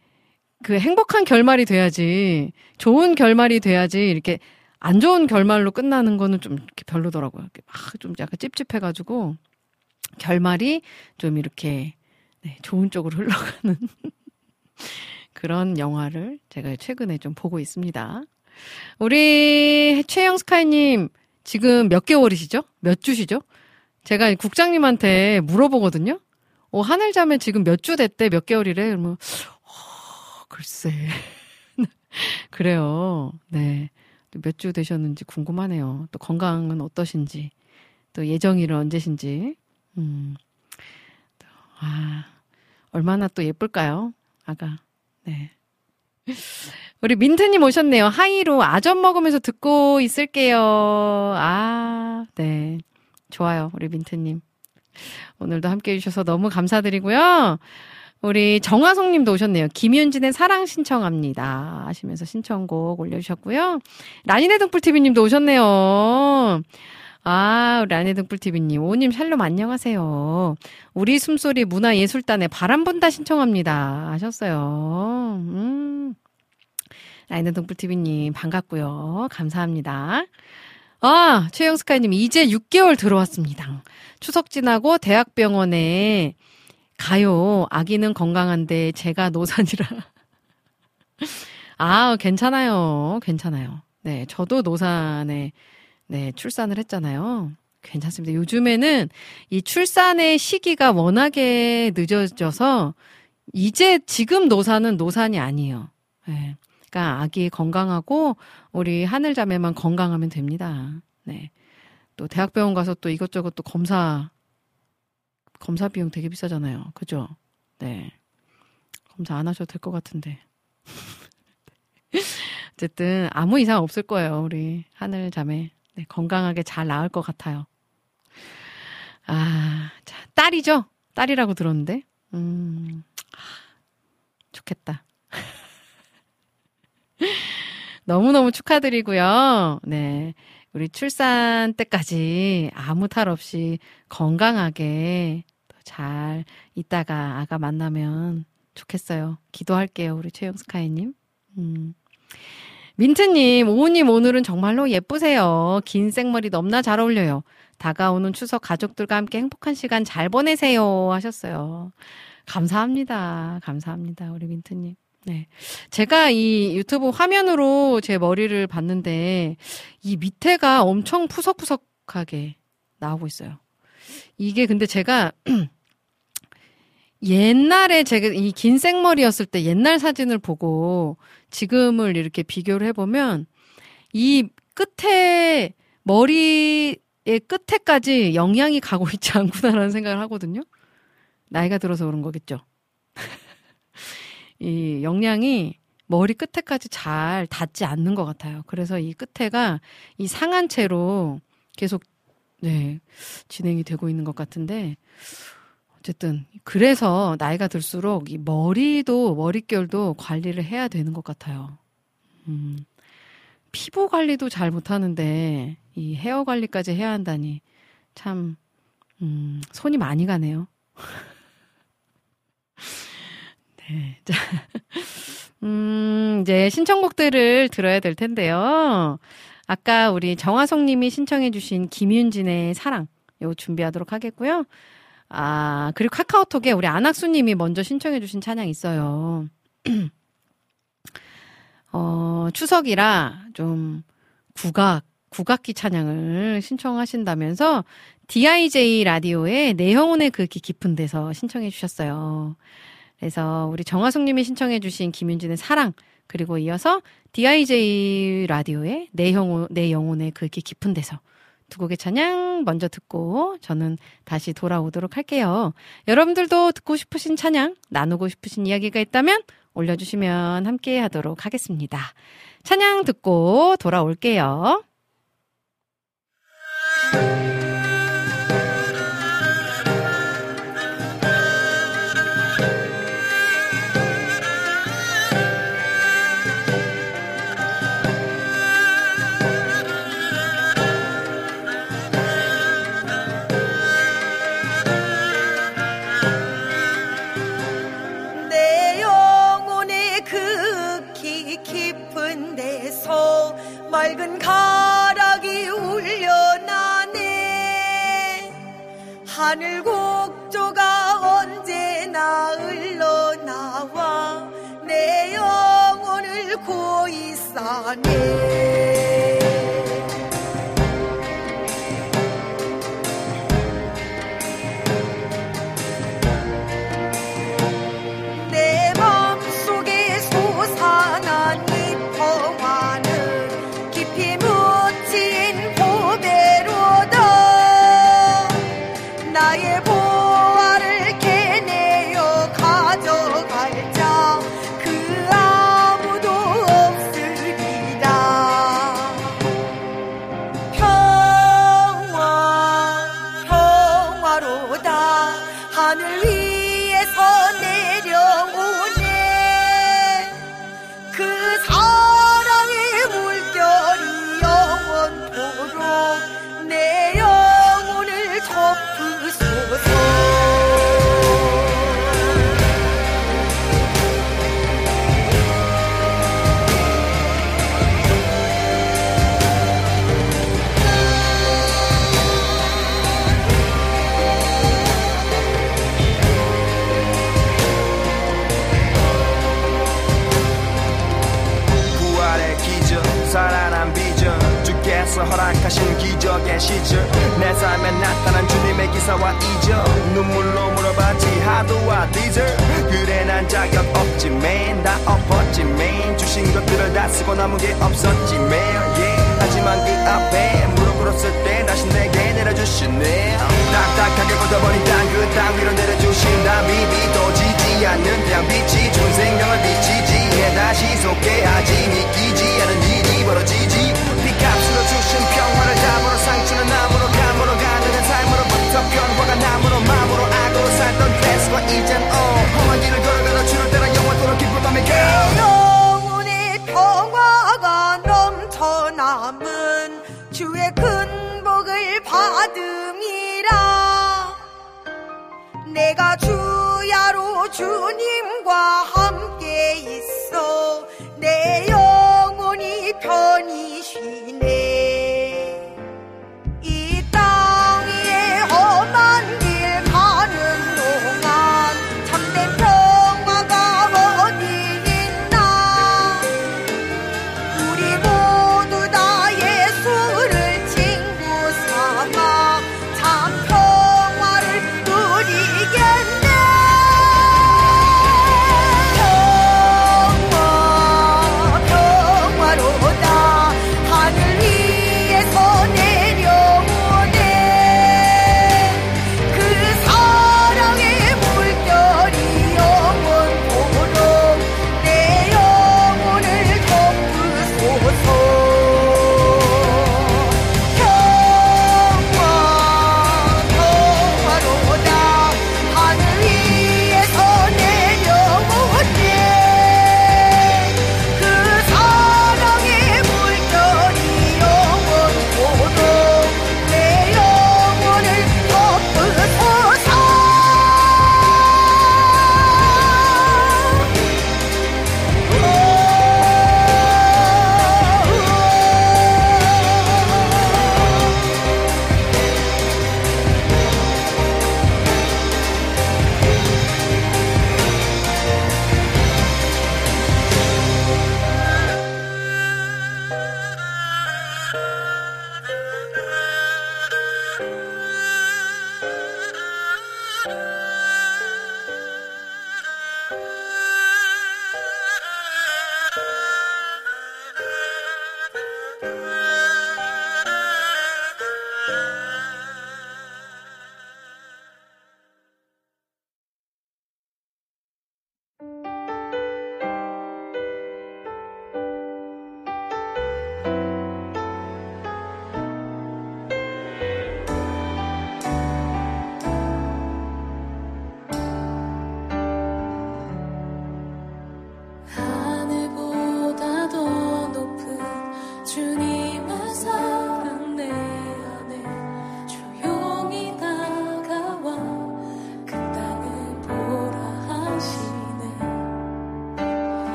그 행복한 결말이 돼야지 좋은 결말이 돼야지 이렇게 안 좋은 결말로 끝나는 거는 좀 이렇게 별로더라고요. 막좀 약간 찝찝해가지고 결말이 좀 이렇게 네, 좋은 쪽으로 흘러가는 [laughs] 그런 영화를 제가 최근에 좀 보고 있습니다. 우리 최영 스카이님 지금 몇 개월이시죠? 몇 주시죠? 제가 국장님한테 물어보거든요. 어, 하늘자매 지금 몇 주 됐대? 몇 개월이래? 그러면 어, 글쎄. [laughs] 그래요. 네. 몇 주 되셨는지 궁금하네요. 또 건강은 어떠신지. 또 예정일은 언제신지. 음. 아, 얼마나 또 예쁠까요? 아가. 네. [laughs] 우리 민트님 오셨네요. 하이로 아점 먹으면서 듣고 있을게요. 아, 네. 좋아요. 우리 민트님. 오늘도 함께 해주셔서 너무 감사드리고요. 우리 정화송 님도 오셨네요. 김윤진의 사랑 신청합니다. 하시면서 신청곡 올려주셨고요. 라니네 등불TV 님도 오셨네요. 아, 우리 라니네 등불TV 님. 오님 샬롬 안녕하세요. 우리 숨소리 문화예술단의 바람 분다 신청합니다. 하셨어요. 음. 라니네 등불TV 님 반갑고요. 감사합니다. 아, 최영스카이님, 이제 6개월 들어왔습니다. 추석 지나고 대학병원에 가요. 아기는 건강한데 제가 노산이라. 아, 괜찮아요. 괜찮아요. 네, 저도 노산에, 네, 출산을 했잖아요. 괜찮습니다. 요즘에는 이 출산의 시기가 워낙에 늦어져서 이제 지금 노산은 노산이 아니에요. 네. 그러니까 아기 건강하고 우리 하늘자매만 건강하면 됩니다. 네. 또 대학병원 가서 또 이것저것 또 검사 검사 비용 되게 비싸잖아요. 그죠? 네. 검사 안 하셔도 될 것 같은데. [laughs] 어쨌든 아무 이상 없을 거예요. 우리 하늘 자매. 네, 건강하게 잘 나을 것 같아요. 아, 자, 딸이죠? 딸이라고 들었는데. 음. 아, 좋겠다. [laughs] 너무너무 축하드리고요. 네. 우리 출산 때까지 아무 탈 없이 건강하게 잘 있다가 아가 만나면 좋겠어요. 기도할게요. 우리 최영스카이님. 음. 민트님, 오우님 오늘은 정말로 예쁘세요. 긴 생머리 너무나 잘 어울려요. 다가오는 추석 가족들과 함께 행복한 시간 잘 보내세요. 하셨어요. 감사합니다. 감사합니다. 우리 민트님. 네. 제가 이 유튜브 화면으로 제 머리를 봤는데 이 밑에가 엄청 푸석푸석하게 나오고 있어요. 이게 근데 제가 [clears throat] 옛날에 제가 이 긴 생머리였을 때 옛날 사진을 보고 지금을 이렇게 비교를 해보면 이 끝에 머리의 끝에까지 영향이 가고 [laughs] 있지 않구나라는 생각을 하거든요. 나이가 들어서 그런 거겠죠. 이 영양이 머리 끝에까지 잘 닿지 않는 것 같아요. 그래서 이 끝에가 이 상한 채로 계속 네 진행이 되고 있는 것 같은데 어쨌든 그래서 나이가 들수록 이 머리도 머릿결도 관리를 해야 되는 것 같아요. 음, 피부 관리도 잘 못하는데 이 헤어 관리까지 해야 한다니 참 음, 손이 많이 가네요. [laughs] 네, [laughs] 자, 음, 이제 신청곡들을 들어야 될 텐데요. 아까 우리 정화송 님이 신청해 주신 김윤진의 사랑, 요 준비하도록 하겠고요. 아, 그리고 카카오톡에 우리 안학수 님이 먼저 신청해 주신 찬양 있어요. [clears throat] 어, 추석이라 좀 국악, 국악기 찬양을 신청하신다면서 DIJ 라디오에 내형운의 그기 깊은 데서 신청해 주셨어요. 그래서 우리 정화숙 님이 신청해 주신 김윤진의 사랑 그리고 이어서 DIJ 라디오의 내 영혼, 내 영혼의 그기 깊은 데서 두 곡의 찬양 먼저 듣고 저는 다시 돌아오도록 할게요. 여러분들도 듣고 싶으신 찬양, 나누고 싶으신 이야기가 있다면 올려주시면 함께 하도록 하겠습니다. 찬양 듣고 돌아올게요. 하늘 곡조가 언제 나 흘러 나와 내 영혼을 고이 싸네 나 기적의 시절. 내 삶에 나타난 주님의 기사와 이적 눈물로 물어봤지 하도와 디젤 그래 난 자격 없지 맨다 없었지 매일 주신 것들을 다 쓰고 남은 게 없었지 매일 yeah. 하지만 그 앞에 무릎 꿇었을 때 다시 내게 내려주시네. 딱딱하게 굳어버린 땅그땅 위로 내려주신다. 비비도 지지 않는 태양 빛이 준 생명을 비치지. 다시 속게 하지 믿기지 않은 나무로 감으로 가는 삶으로부터 변화가 나무로 마음으로 악으로 살던 패스와 이젠 어. 험한 길을 걸어가다 주를 따라 영원토록 기쁨하며 go 영혼의 평화가 넘쳐 남은 주의 큰 복을 받음이라. 내가 주야로 주님과 함께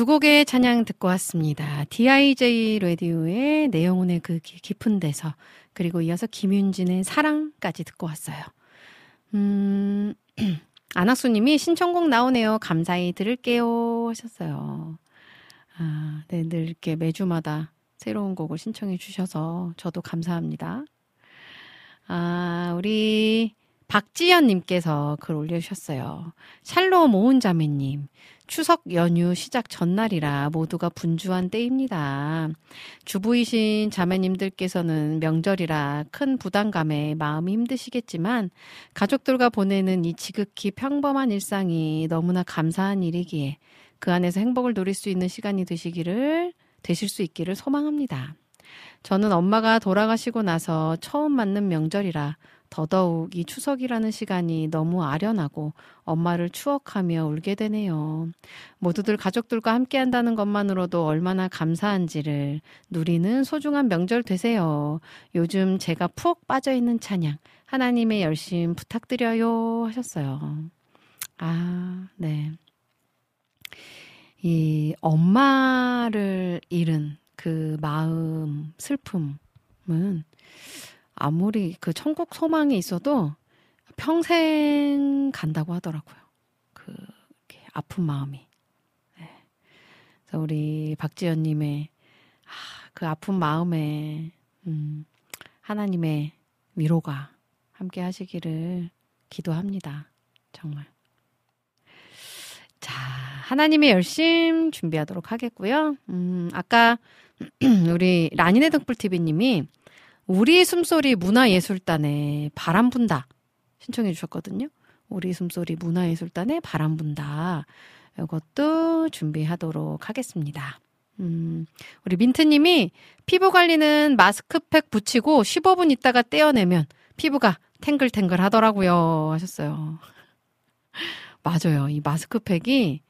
두 곡의 찬양 듣고 왔습니다. DIJ 라디오의 내 영혼의 그 기- 깊은 데서 그리고 이어서 김윤진의 사랑까지 듣고 왔어요. 음, [clears throat] 안학수님이 신청곡 나오네요. 감사히 들을게요 하셨어요. 아, 네, 늘 이렇게 매주마다 새로운 곡을 신청해 주셔서 저도 감사합니다. 아, 우리 박지연님께서 글 올려주셨어요. 샬롬 오은자매님, 추석 연휴 시작 전날이라 모두가 분주한 때입니다. 주부이신 자매님들께서는 명절이라 큰 부담감에 마음이 힘드시겠지만 가족들과 보내는 이 지극히 평범한 일상이 너무나 감사한 일이기에 그 안에서 행복을 누릴 수 있는 시간이 되시기를 되실 수 있기를 소망합니다. 저는 엄마가 돌아가시고 나서 처음 맞는 명절이라 더더욱 이 추석이라는 시간이 너무 아련하고 엄마를 추억하며 울게 되네요. 모두들 가족들과 함께 한다는 것만으로도 얼마나 감사한지를 누리는 소중한 명절 되세요. 요즘 제가 푹 빠져 있는 찬양, 하나님의 열심 부탁드려요 하셨어요. 아, 네. 이 엄마를 잃은 그 마음, 슬픔은 아무리 그 천국 소망이 있어도 평생 간다고 하더라고요. 그 아픈 마음이. 네. 그래서 우리 박지연님의 아, 그 아픈 마음에 음, 하나님의 위로가 함께 하시기를 기도합니다. 정말. 자, 하나님의 열심 준비하도록 하겠고요. 음, 아까 [clears throat] 우리 라니네 등불TV님이 우리 숨소리 문화예술단에 바람 분다 신청해 주셨거든요. 우리 숨소리 문화예술단에 바람 분다. 이것도 준비하도록 하겠습니다. 음, 우리 민트님이 피부 관리는 마스크팩 붙이고 15분 있다가 떼어내면 피부가 탱글탱글 하더라고요. 하셨어요. 맞아요. 이 마스크팩이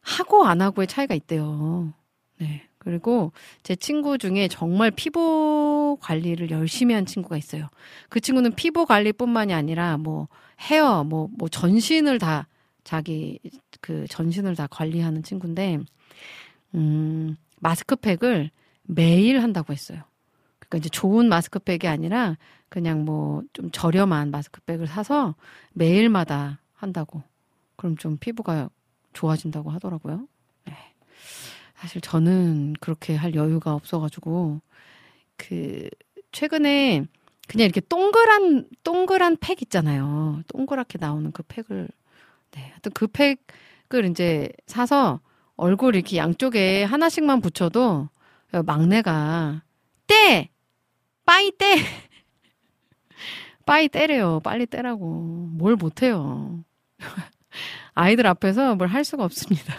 하고 안 하고의 차이가 있대요. 네. 그리고 제 친구 중에 정말 피부 관리를 열심히 한 친구가 있어요. 그 친구는 피부 관리뿐만이 아니라 뭐 헤어, 뭐, 뭐 전신을 다 자기 그 전신을 다 관리하는 친구인데, 음, 마스크팩을 매일 한다고 했어요. 그러니까 이제 좋은 마스크팩이 아니라 그냥 뭐 좀 저렴한 마스크팩을 사서 매일마다 한다고. 그럼 좀 피부가 좋아진다고 하더라고요. 네. 사실 저는 그렇게 할 여유가 없어가지고 그 최근에 그냥 이렇게 동그란 동그란 팩 있잖아요. 동그랗게 나오는 그 팩을 네, 하여튼 그 팩을 이제 사서 얼굴 이렇게 양쪽에 하나씩만 붙여도 막내가 떼 빠이 떼 [laughs] 빠이 떼래요. 빨리 떼라고 뭘 못해요. [laughs] 아이들 앞에서 뭘 할 수가 없습니다.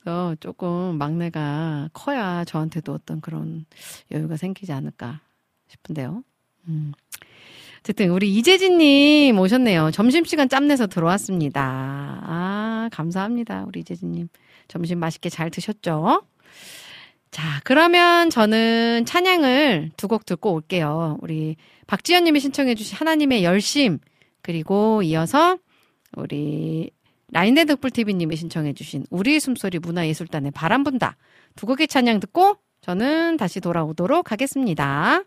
그래서 조금 막내가 커야 저한테도 어떤 그런 여유가 생기지 않을까 싶은데요. 음. 어쨌든 우리 이재진님 오셨네요. 점심시간 짬내서 들어왔습니다. 아 감사합니다. 우리 이재진님 점심 맛있게 잘 드셨죠? 자 그러면 저는 찬양을 두 곡 듣고 올게요. 우리 박지연님이 신청해주신 하나님의 열심 그리고 이어서 우리 라인네 덕불TV님이 신청해주신 우리 숨소리 문화예술단의 바람 분다 두 곡의 찬양 듣고 저는 다시 돌아오도록 하겠습니다.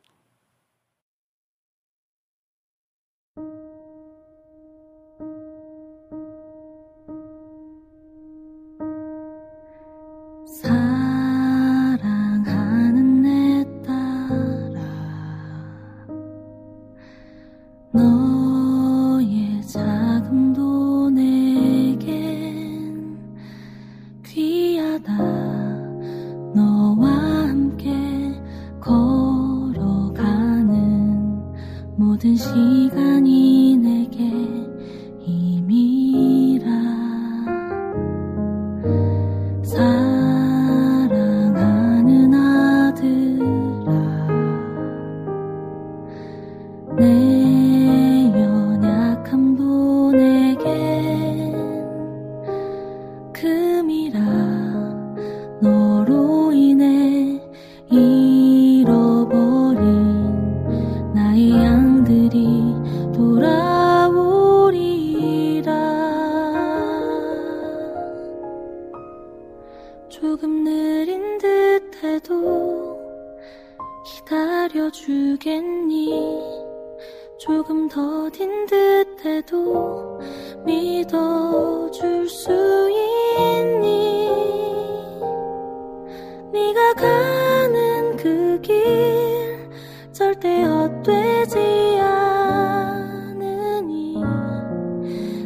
네가 가는 그 길 절대 헛되지 않으니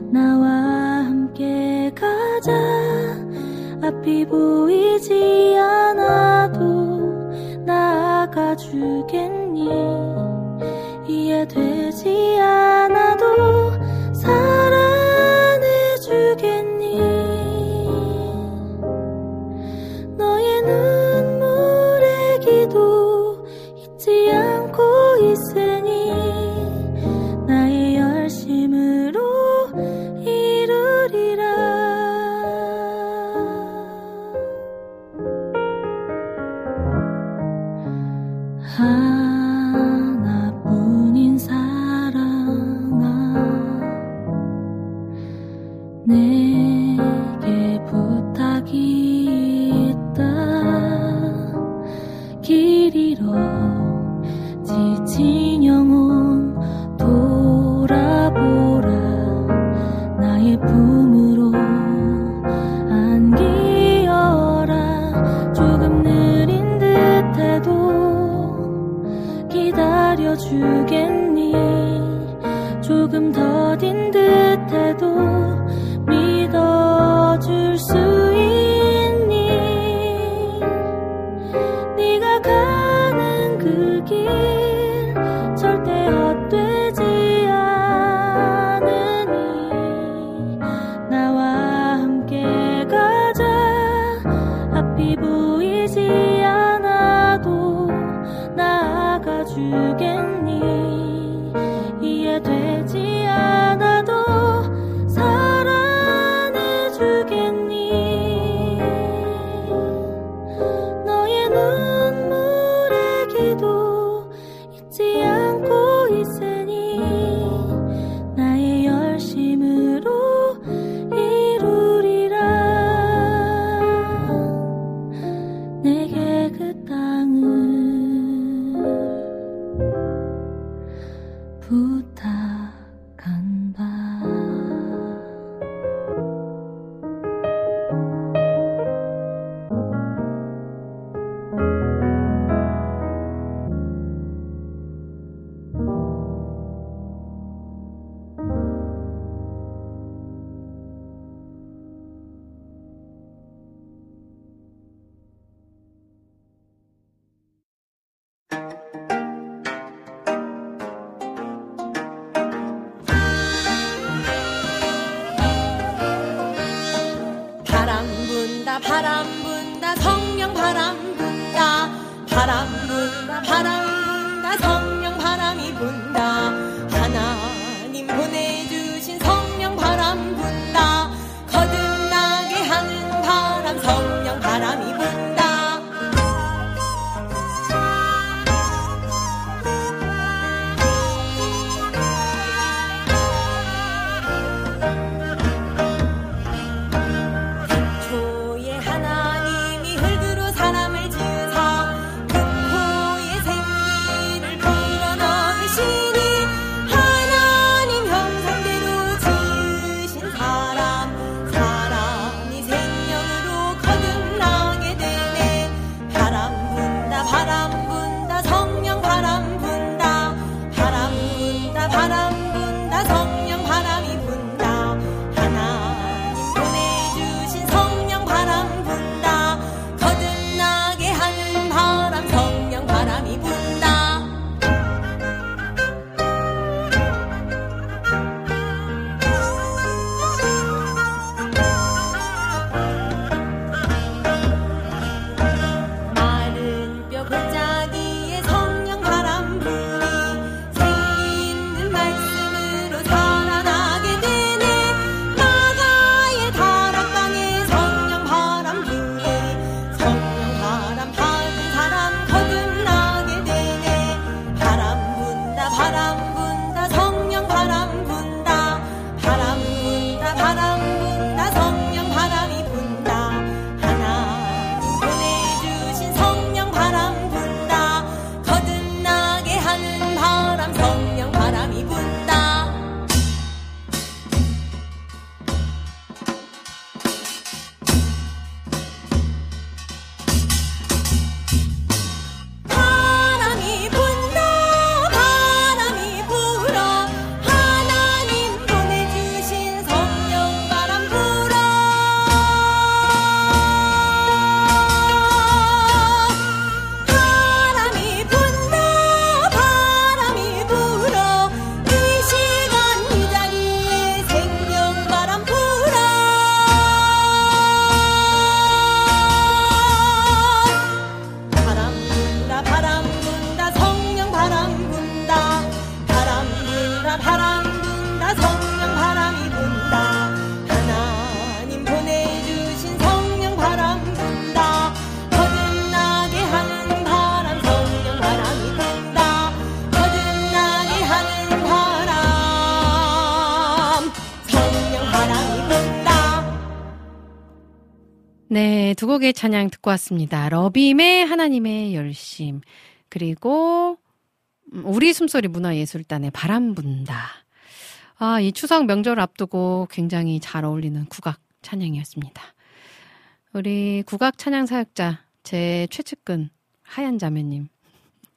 나와 함께 가자. 앞이 보이지 않아도 나아가주겠니? 이해되지 않아. 곡의 찬양 듣고 왔습니다. 러빔의 하나님의 열심, 그리고 음, 우리 숨소리 문화예술단의 바람 분다. 아, 이 추석 명절 앞두고 굉장히 잘 어울리는 국악 찬양이었습니다. 우리 국악 찬양 사역자, 제 최측근 하얀 자매님.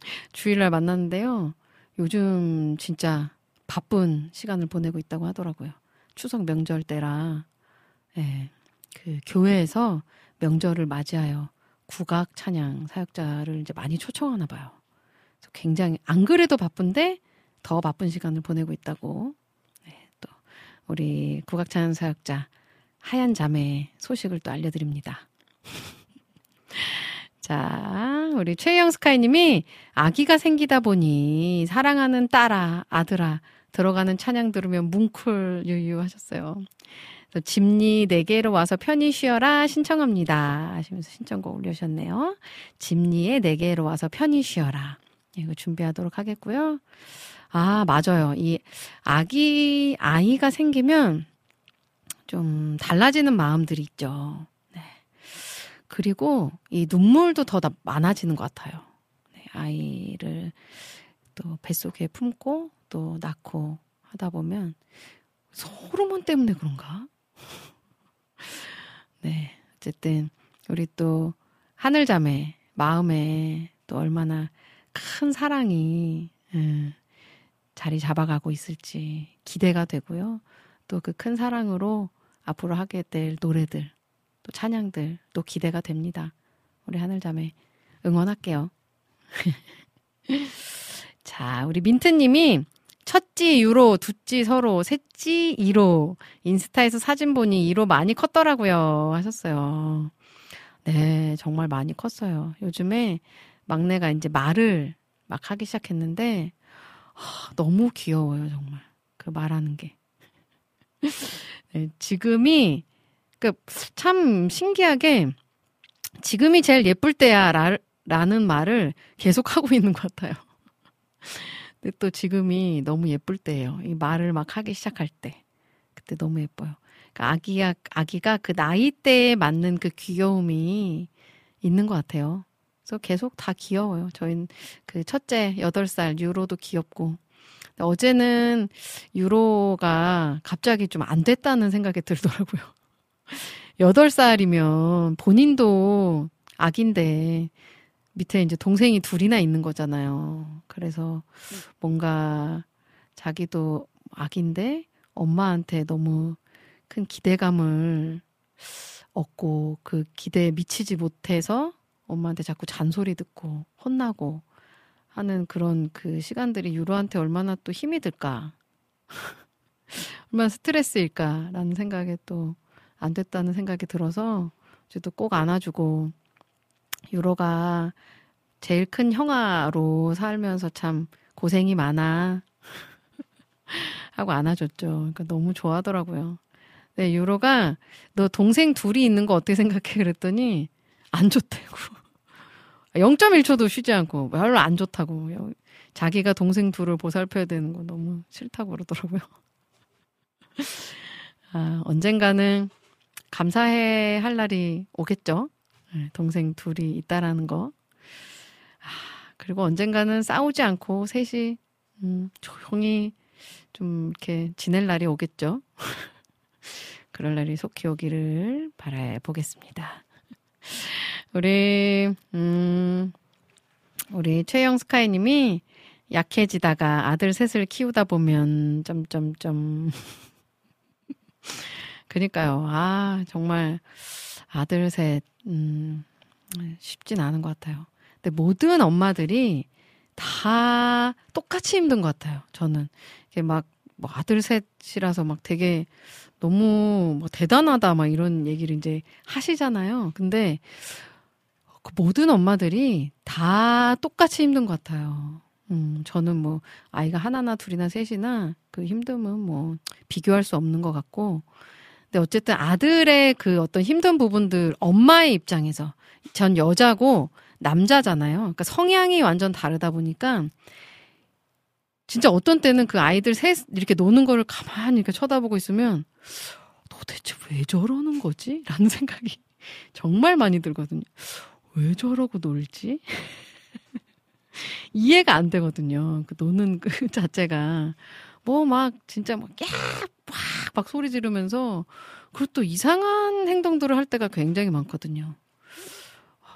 [laughs] 주일날 만났는데요. 요즘 진짜 바쁜 시간을 보내고 있다고 하더라고요. 추석 명절 때라, 예, 그 교회에서 명절을 맞이하여 국악 찬양 사역자를 이제 많이 초청하나 봐요. 그래서 굉장히 안 그래도 바쁜데 더 바쁜 시간을 보내고 있다고. 네, 또 우리 국악 찬양 사역자 하얀 자매 소식을 또 알려드립니다. [laughs] 자, 우리 최영 스카이님이 아기가 생기다 보니 사랑하는 딸아, 아들아 들어가는 찬양 들으면 뭉클 유유 하셨어요. 집니 네개로 와서 편히 쉬어라 신청합니다. 하시면서 신청곡 올려주셨네요. 집니에 네개로 와서 편히 쉬어라. 이거 준비하도록 하겠고요. 아, 맞아요. 이 아기, 아이가 생기면 좀 달라지는 마음들이 있죠. 네. 그리고 이 눈물도 더 나- 많아지는 것 같아요. 네, 아이를 또 뱃속에 품고 또 낳고 하다 보면 호르몬 때문에 그런가? [laughs] 네, 어쨌든 우리 또 하늘자매 마음에 또 얼마나 큰 사랑이 음, 자리 잡아가고 있을지 기대가 되고요. 또 그 큰 사랑으로 앞으로 하게 될 노래들, 또 찬양들 또 기대가 됩니다. 우리 하늘자매 응원할게요. [laughs] 자, 우리 민트님이 첫찌 유로, 두찌 서로, 셋찌 2로. 인스타에서 사진 보니 2로 많이 컸더라고요. 하셨어요. 네, 정말 많이 컸어요. 요즘에 막내가 이제 말을 막 하기 시작했는데, 아, 너무 귀여워요, 정말. 그 말하는 게. [laughs] 네, 지금이, 그, 참 신기하게, 지금이 제일 예쁠 때야, 라, 라는 말을 계속 하고 있는 것 같아요. 근데 또 지금이 너무 예쁠 때예요. 이 말을 막 하기 시작할 때. 그때 너무 예뻐요. 그러니까 아기가, 아기가 그 나이 대에 맞는 그 귀여움이 있는 것 같아요. 그래서 계속 다 귀여워요. 저희는 그 첫째 8살 유로도 귀엽고. 어제는 유로가 갑자기 좀 안 됐다는 생각이 들더라고요. [laughs] 8살이면 본인도 아기인데 밑에 이제 동생이 둘이나 있는 거잖아요. 그래서 뭔가 자기도 아기인데 엄마한테 너무 큰 기대감을 얻고 그 기대에 미치지 못해서 엄마한테 자꾸 잔소리 듣고 혼나고 하는 그런 그 시간들이 유로한테 얼마나 또 힘이 들까. [laughs] 얼마나 스트레스일까라는 생각에 또 안 됐다는 생각이 들어서 또꼭 안아주고 유로가 제일 큰 형아로 살면서 참 고생이 많아. [laughs] 하고 안아줬죠. 그러니까 너무 좋아하더라고요. 네, 유로가 너 동생 둘이 있는 거 어떻게 생각해? 그랬더니 안 좋다고. [laughs] 0.1초도 쉬지 않고 별로 안 좋다고. 자기가 동생 둘을 보살펴야 되는 거 너무 싫다고 그러더라고요. [laughs] 아, 언젠가는 감사해 할 날이 오겠죠. 네, 동생 둘이 있다라는 거. 아, 그리고 언젠가는 싸우지 않고 셋이 음, 조용히 좀 이렇게 지낼 날이 오겠죠. [laughs] 그럴 날이 속히 오기를 바라보겠습니다. 우리 음 우리 최영 스카이님이 약해지다가 아들 셋을 키우다 보면 점점점 [laughs] 그니까요. 아 정말 아들 셋 음, 쉽진 않은 것 같아요. 근데 모든 엄마들이 다 똑같이 힘든 것 같아요. 저는 이게 막 뭐 아들 셋이라서 막 되게 너무 뭐 대단하다 막 이런 얘기를 이제 하시잖아요. 근데 그 모든 엄마들이 다 똑같이 힘든 것 같아요. 음, 저는 뭐 아이가 하나나 둘이나 셋이나 그 힘듦은 뭐 비교할 수 없는 것 같고 근데 어쨌든 아들의 그 어떤 힘든 부분들 엄마의 입장에서 전 여자고 남자잖아요. 그러니까 성향이 완전 다르다 보니까 진짜 어떤 때는 그 아이들 셋 이렇게 노는 거를 가만히 이렇게 쳐다보고 있으면 도대체 왜 저러는 거지? 라는 [laughs] 생각이 정말 많이 들거든요. 왜 저러고 놀지? [laughs] 이해가 안 되거든요. 그 노는 그 [laughs] 자체가. 뭐 막 진짜 막 야! 막, 막 소리 지르면서 그리고 또 이상한 행동들을 할 때가 굉장히 많거든요.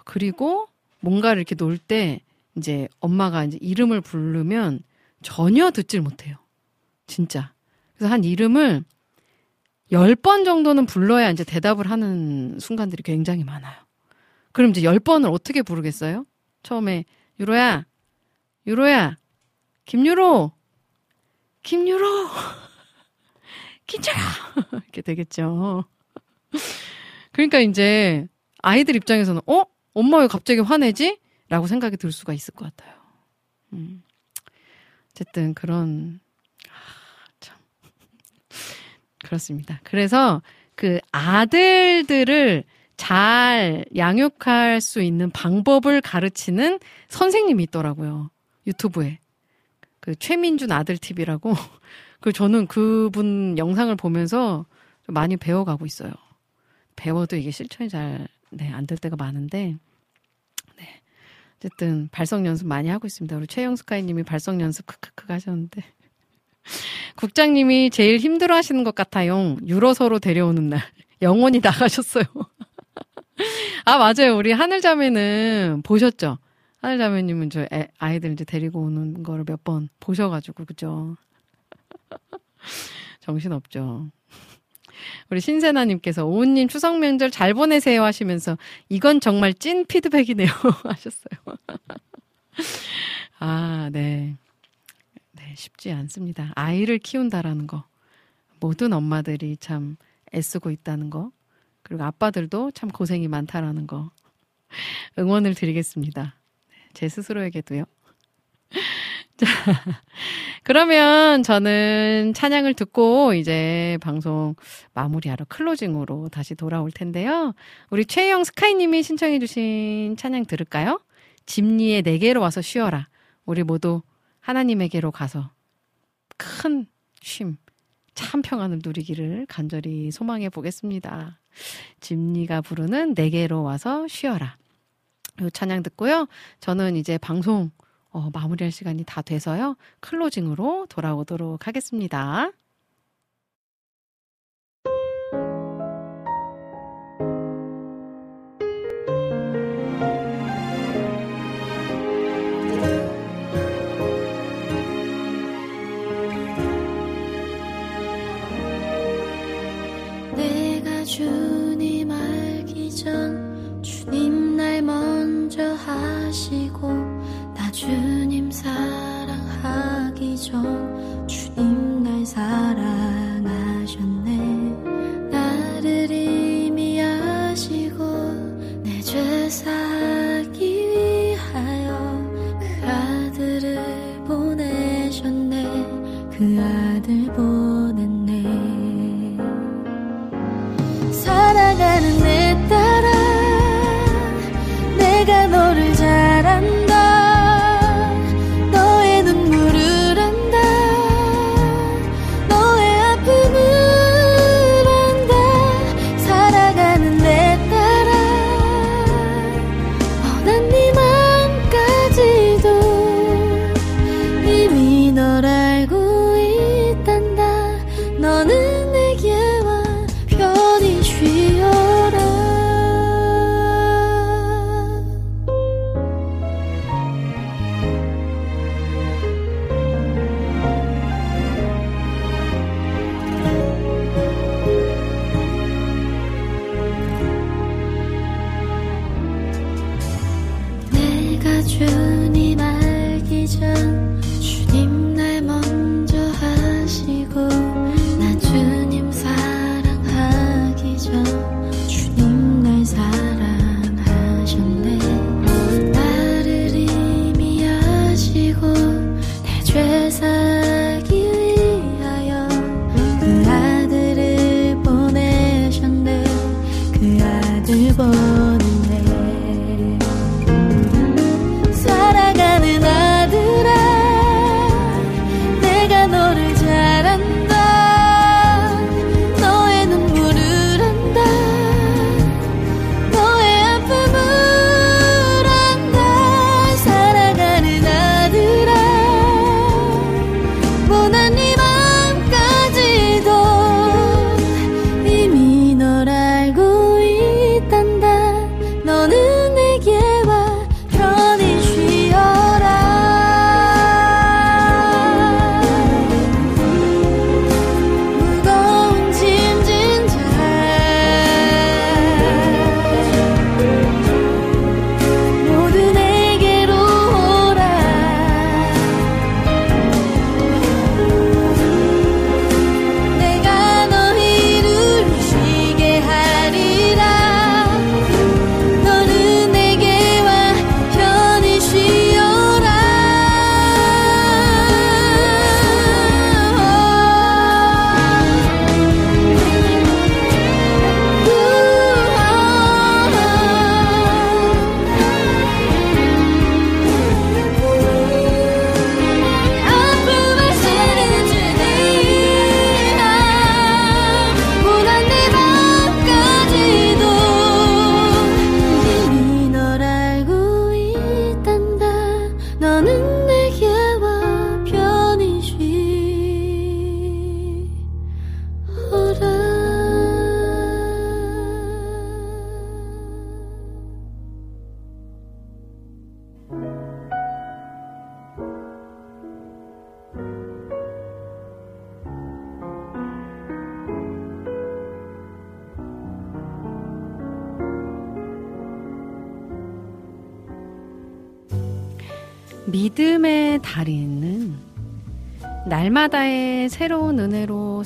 그리고 뭔가를 이렇게 놀 때 이제 엄마가 이제 이름을 부르면 전혀 듣질 못해요. 진짜. 그래서 한 이름을 10번 정도는 불러야 이제 대답을 하는 순간들이 굉장히 많아요. 그럼 이제 10번을 어떻게 부르겠어요? 처음에 유로야, 유로야, 김유로, 김유로, 김철아 이렇게 되겠죠. 그러니까 이제 아이들 입장에서는 어? 엄마 왜 갑자기 화내지? 라고 생각이 들 수가 있을 것 같아요. 음. 어쨌든 그런 아, 참 그렇습니다. 그래서 그 아들들을 잘 양육할 수 있는 방법을 가르치는 선생님이 있더라고요. 유튜브에. 그 최민준 아들 TV라고. [laughs] 그 저는 그분 영상을 보면서 좀 많이 배워가고 있어요. 배워도 이게 실천이 잘, 네, 안 될 때가 많은데, 네. 어쨌든 발성 연습 많이 하고 있습니다. 우리 최영수카이 님이 발성 연습 크크크 하셨는데. [laughs] 국장님이 제일 힘들어 하시는 것 같아요. 유로서로 데려오는 날. [laughs] 영혼이 나가셨어요. 아, 맞아요. 우리 하늘자매는 보셨죠? 하늘 자매님은 저 애, 아이들 이제 데리고 오는 거를 몇 번 보셔가지고, 그죠? [laughs] 정신 없죠. 우리 신세나님께서 오은님 추석 명절 잘 보내세요 하시면서 이건 정말 찐 피드백이네요 [laughs] 하셨어요. 아, 네. 네, 쉽지 않습니다. 아이를 키운다라는 거. 모든 엄마들이 참 애쓰고 있다는 거. 그리고 아빠들도 참 고생이 많다라는 거. 응원을 드리겠습니다. 제 스스로에게도요. [laughs] 자, 그러면 저는 찬양을 듣고 이제 방송 마무리하러 클로징으로 다시 돌아올 텐데요. 우리 최영 스카이님이 신청해주신 찬양 들을까요? 집리의 내게로 와서 쉬어라. 우리 모두 하나님에게로 가서 큰 쉼, 참 평안을 누리기를 간절히 소망해 보겠습니다. 집리가 부르는 내게로 와서 쉬어라. 이 찬양 듣고요. 저는 이제 방송 어, 마무리할 시간이 다 돼서요. 클로징으로 돌아오도록 하겠습니다. 주님 사랑하기 전 주님 날 사랑하셨네. 나를 이미 아시고 내 죄사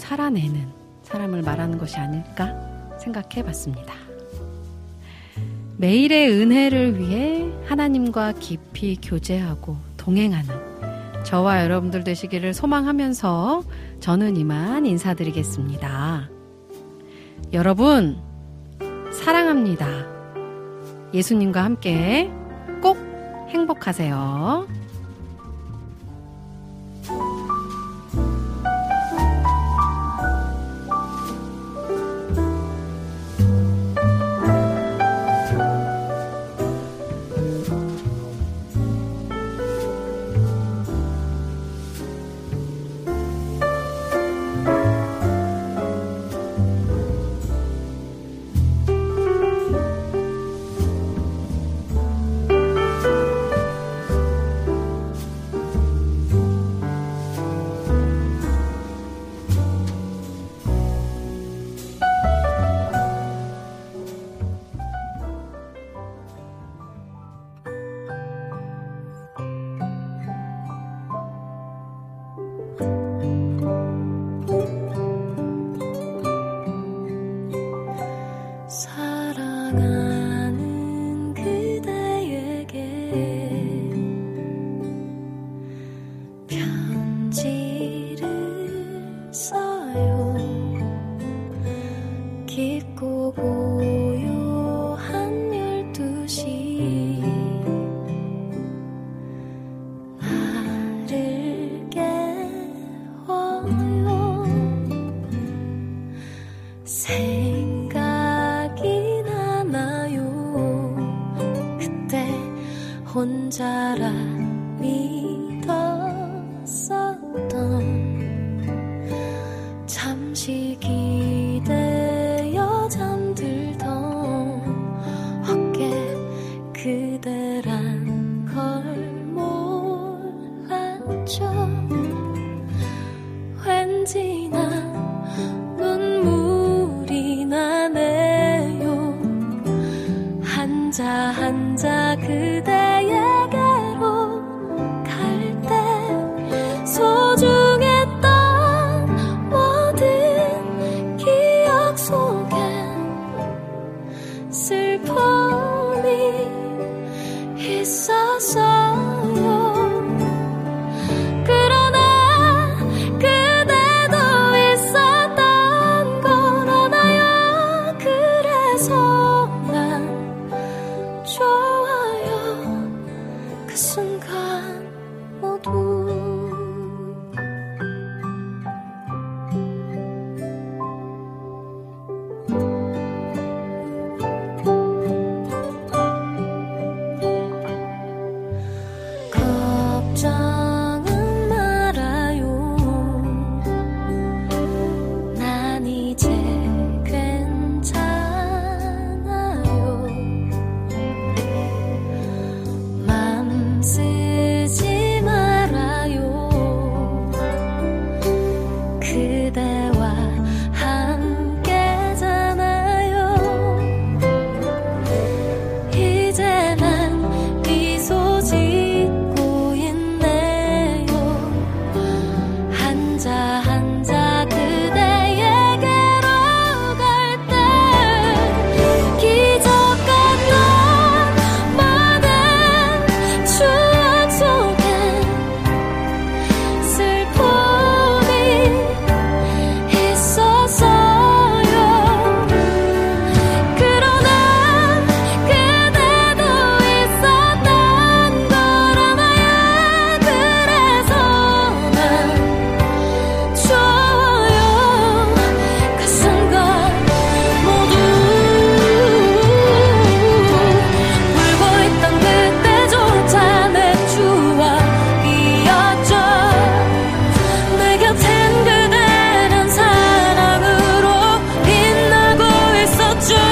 살아내는 사람을 말하는 것이 아닐까 생각해 봤습니다. 매일의 은혜를 위해 하나님과 깊이 교제하고 동행하는 저와 여러분들 되시기를 소망하면서 저는 이만 인사드리겠습니다. 여러분, 사랑합니다. 예수님과 함께 꼭 행복하세요.